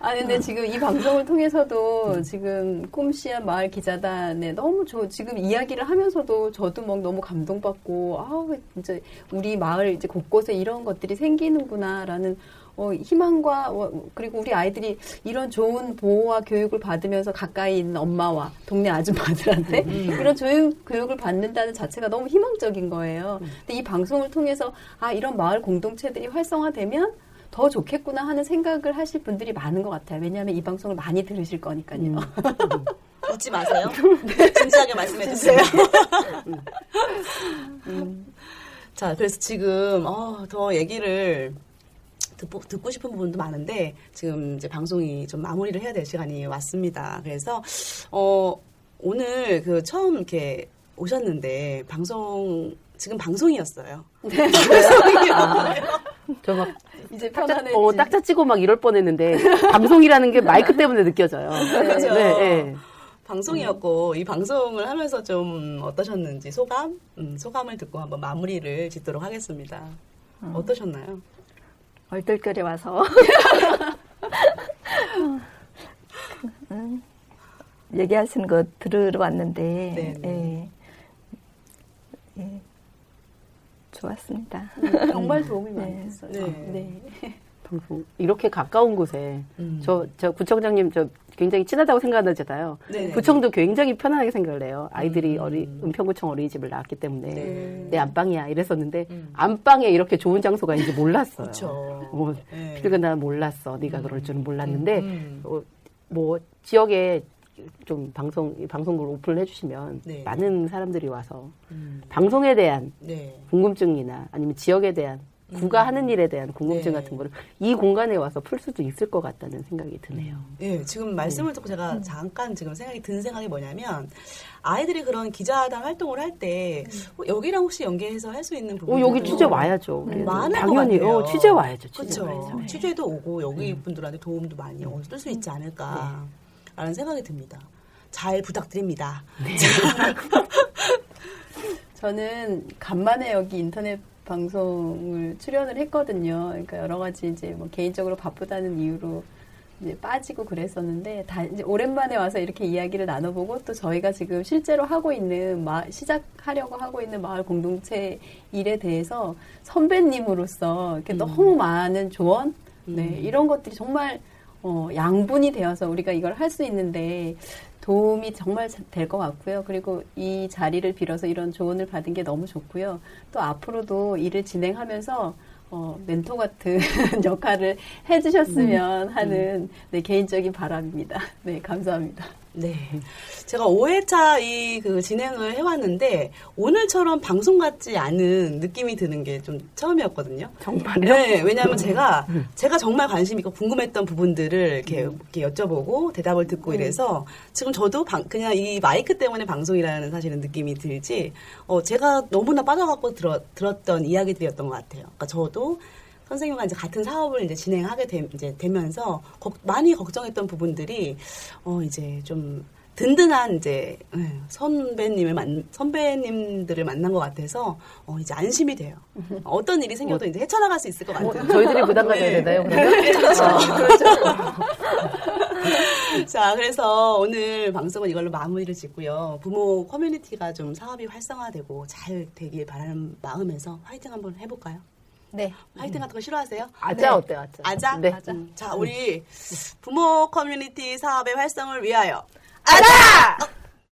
아, 근데 지금 이 방송을 통해서도 지금 꿈씨앗 마을 기자단에 너무 저 지금 이야기를 하면서도 저도 막 너무 감동받고, 아, 진짜 우리 마을 이제 곳곳에 이런 것들이 생기는구나라는 어, 희망과 어, 그리고 우리 아이들이 이런 좋은 보호와 교육을 받으면서 가까이 있는 엄마와 동네 아줌마들한테 이런 교육, 교육을 받는다는 자체가 너무 희망적인 거예요. 근데 이 방송을 통해서 아 이런 마을 공동체들이 활성화되면 더 좋겠구나 하는 생각을 하실 분들이 많은 것 같아요. 왜냐하면 이 방송을 많이 들으실 거니까요. 웃지 마세요. 진지하게 말씀해 주세요. 음. 자, 그래서 지금 어, 더 얘기를 듣고, 듣고 싶은 부분도 많은데 지금 이제 방송이 좀 마무리를 해야 될 시간이 왔습니다. 그래서 어, 오늘 그 처음 이렇게 오셨는데 방송 지금 방송이었어요. 저막 이제 딱자, 편안해지. 어, 딱자 치고 막 이럴 뻔했는데 방송이라는 게 마이크 때문에 느껴져요. 그렇죠. 네, 네. 방송이었고 이 방송을 하면서 좀 어떠셨는지 소감, 음, 소감을 듣고 한번 마무리를 짓도록 하겠습니다. 어떠셨나요? 얼떨결에 와서 음, 얘기하시는 거 들으러 왔는데 네, 예, 예, 좋았습니다. 정말 도움이 많이 네. 됐어요. 네. 네. 방송 이렇게 가까운 곳에 음. 저저 구청장님 저 굉장히 친하다고 생각하잖아요. 네. 구청도 굉장히 편안하게 생각을 해요. 아이들이 음. 어리 은평구청 어린이집을 나왔기 때문에 네. 내 안방이야 이랬었는데 음. 안방에 이렇게 좋은 장소가 있는지 몰랐어요. 어, 네. 나 몰랐어. 네가 그럴 줄은 몰랐는데 음. 어, 뭐 지역에 좀 방송 이 방송국을 오픈을 해주시면 네. 많은 사람들이 와서 음. 방송에 대한 네. 궁금증이나 아니면 지역에 대한 구가 하는 일에 대한 궁금증 네. 같은 거를 이 공간에 와서 풀 수도 있을 것 같다는 생각이 드네요. 예, 지금 말씀을 듣고 제가 잠깐 지금 생각이 든 생각이 뭐냐면 아이들이 그런 기자단 활동을 할 때 여기랑 혹시 연계해서 할 수 있는 어, 부분 여기 취재 와야죠. 우리. 많을 당연히. 어, 취재 와야죠. 취재 그렇죠. 네. 취재도 오고 여기 분들한테 도움도 많이 얻을 수 있지 않을까 라는 생각이 듭니다. 잘 부탁드립니다. 저는 간만에 여기 인터넷 방송을 출연을 했거든요. 그러니까 여러 가지 이제 뭐 개인적으로 바쁘다는 이유로 이제 빠지고 그랬었는데 다 이제 오랜만에 와서 이렇게 이야기를 나눠보고 또 저희가 지금 실제로 하고 있는 마, 시작하려고 하고 있는 마을 공동체 일에 대해서 선배님으로서 이렇게 너무 많은 조언, 네 이런 것들이 정말 어, 양분이 되어서 우리가 이걸 할 수 있는데 도움이 정말 될 것 같고요. 그리고 이 자리를 빌어서 이런 조언을 받은 게 너무 좋고요. 또 앞으로도 일을 진행하면서 어, 멘토 같은 역할을 해주셨으면 하는 네, 개인적인 바람입니다. 네, 감사합니다. 네. 제가 5회차 이 그 진행을 해왔는데 오늘처럼 방송 같지 않은 느낌이 드는 게 좀 처음이었거든요. 정말요? 네, 왜냐하면 제가 제가 정말 관심 있고 궁금했던 부분들을 이렇게, 이렇게 여쭤보고 대답을 듣고 이래서 지금 저도 방- 그냥 이 마이크 때문에 방송이라는 사실은 느낌이 들지 어, 제가 너무나 빠져갖고 들어, 들었던 이야기들이었던 것 같아요. 그러니까 저도 선생님과 이제 같은 사업을 이제 진행하게 되, 이제 되면서 걱- 많이 걱정했던 부분들이 어 이제 좀 든든한 이제 예, 선배님을 만 선배님들을 만난 것 같아서 어, 이제 안심이 돼요. 어떤 일이 생겨도 이제 헤쳐나갈 수 있을 것 뭐, 같아요. 저희들이 부담 가져야 네. 되나요, 그러면? 그렇죠. 자, 그래서 오늘 방송은 이걸로 마무리를 짓고요. 부모 커뮤니티가 좀 사업이 활성화되고 잘 되길 바라는 마음에서 화이팅 한번 해볼까요? 네. 화이팅 같은 거 싫어하세요? 아자 어때요, 아자? 아자? 네. 자, 우리 부모 커뮤니티 사업의 활성을 위하여 아자!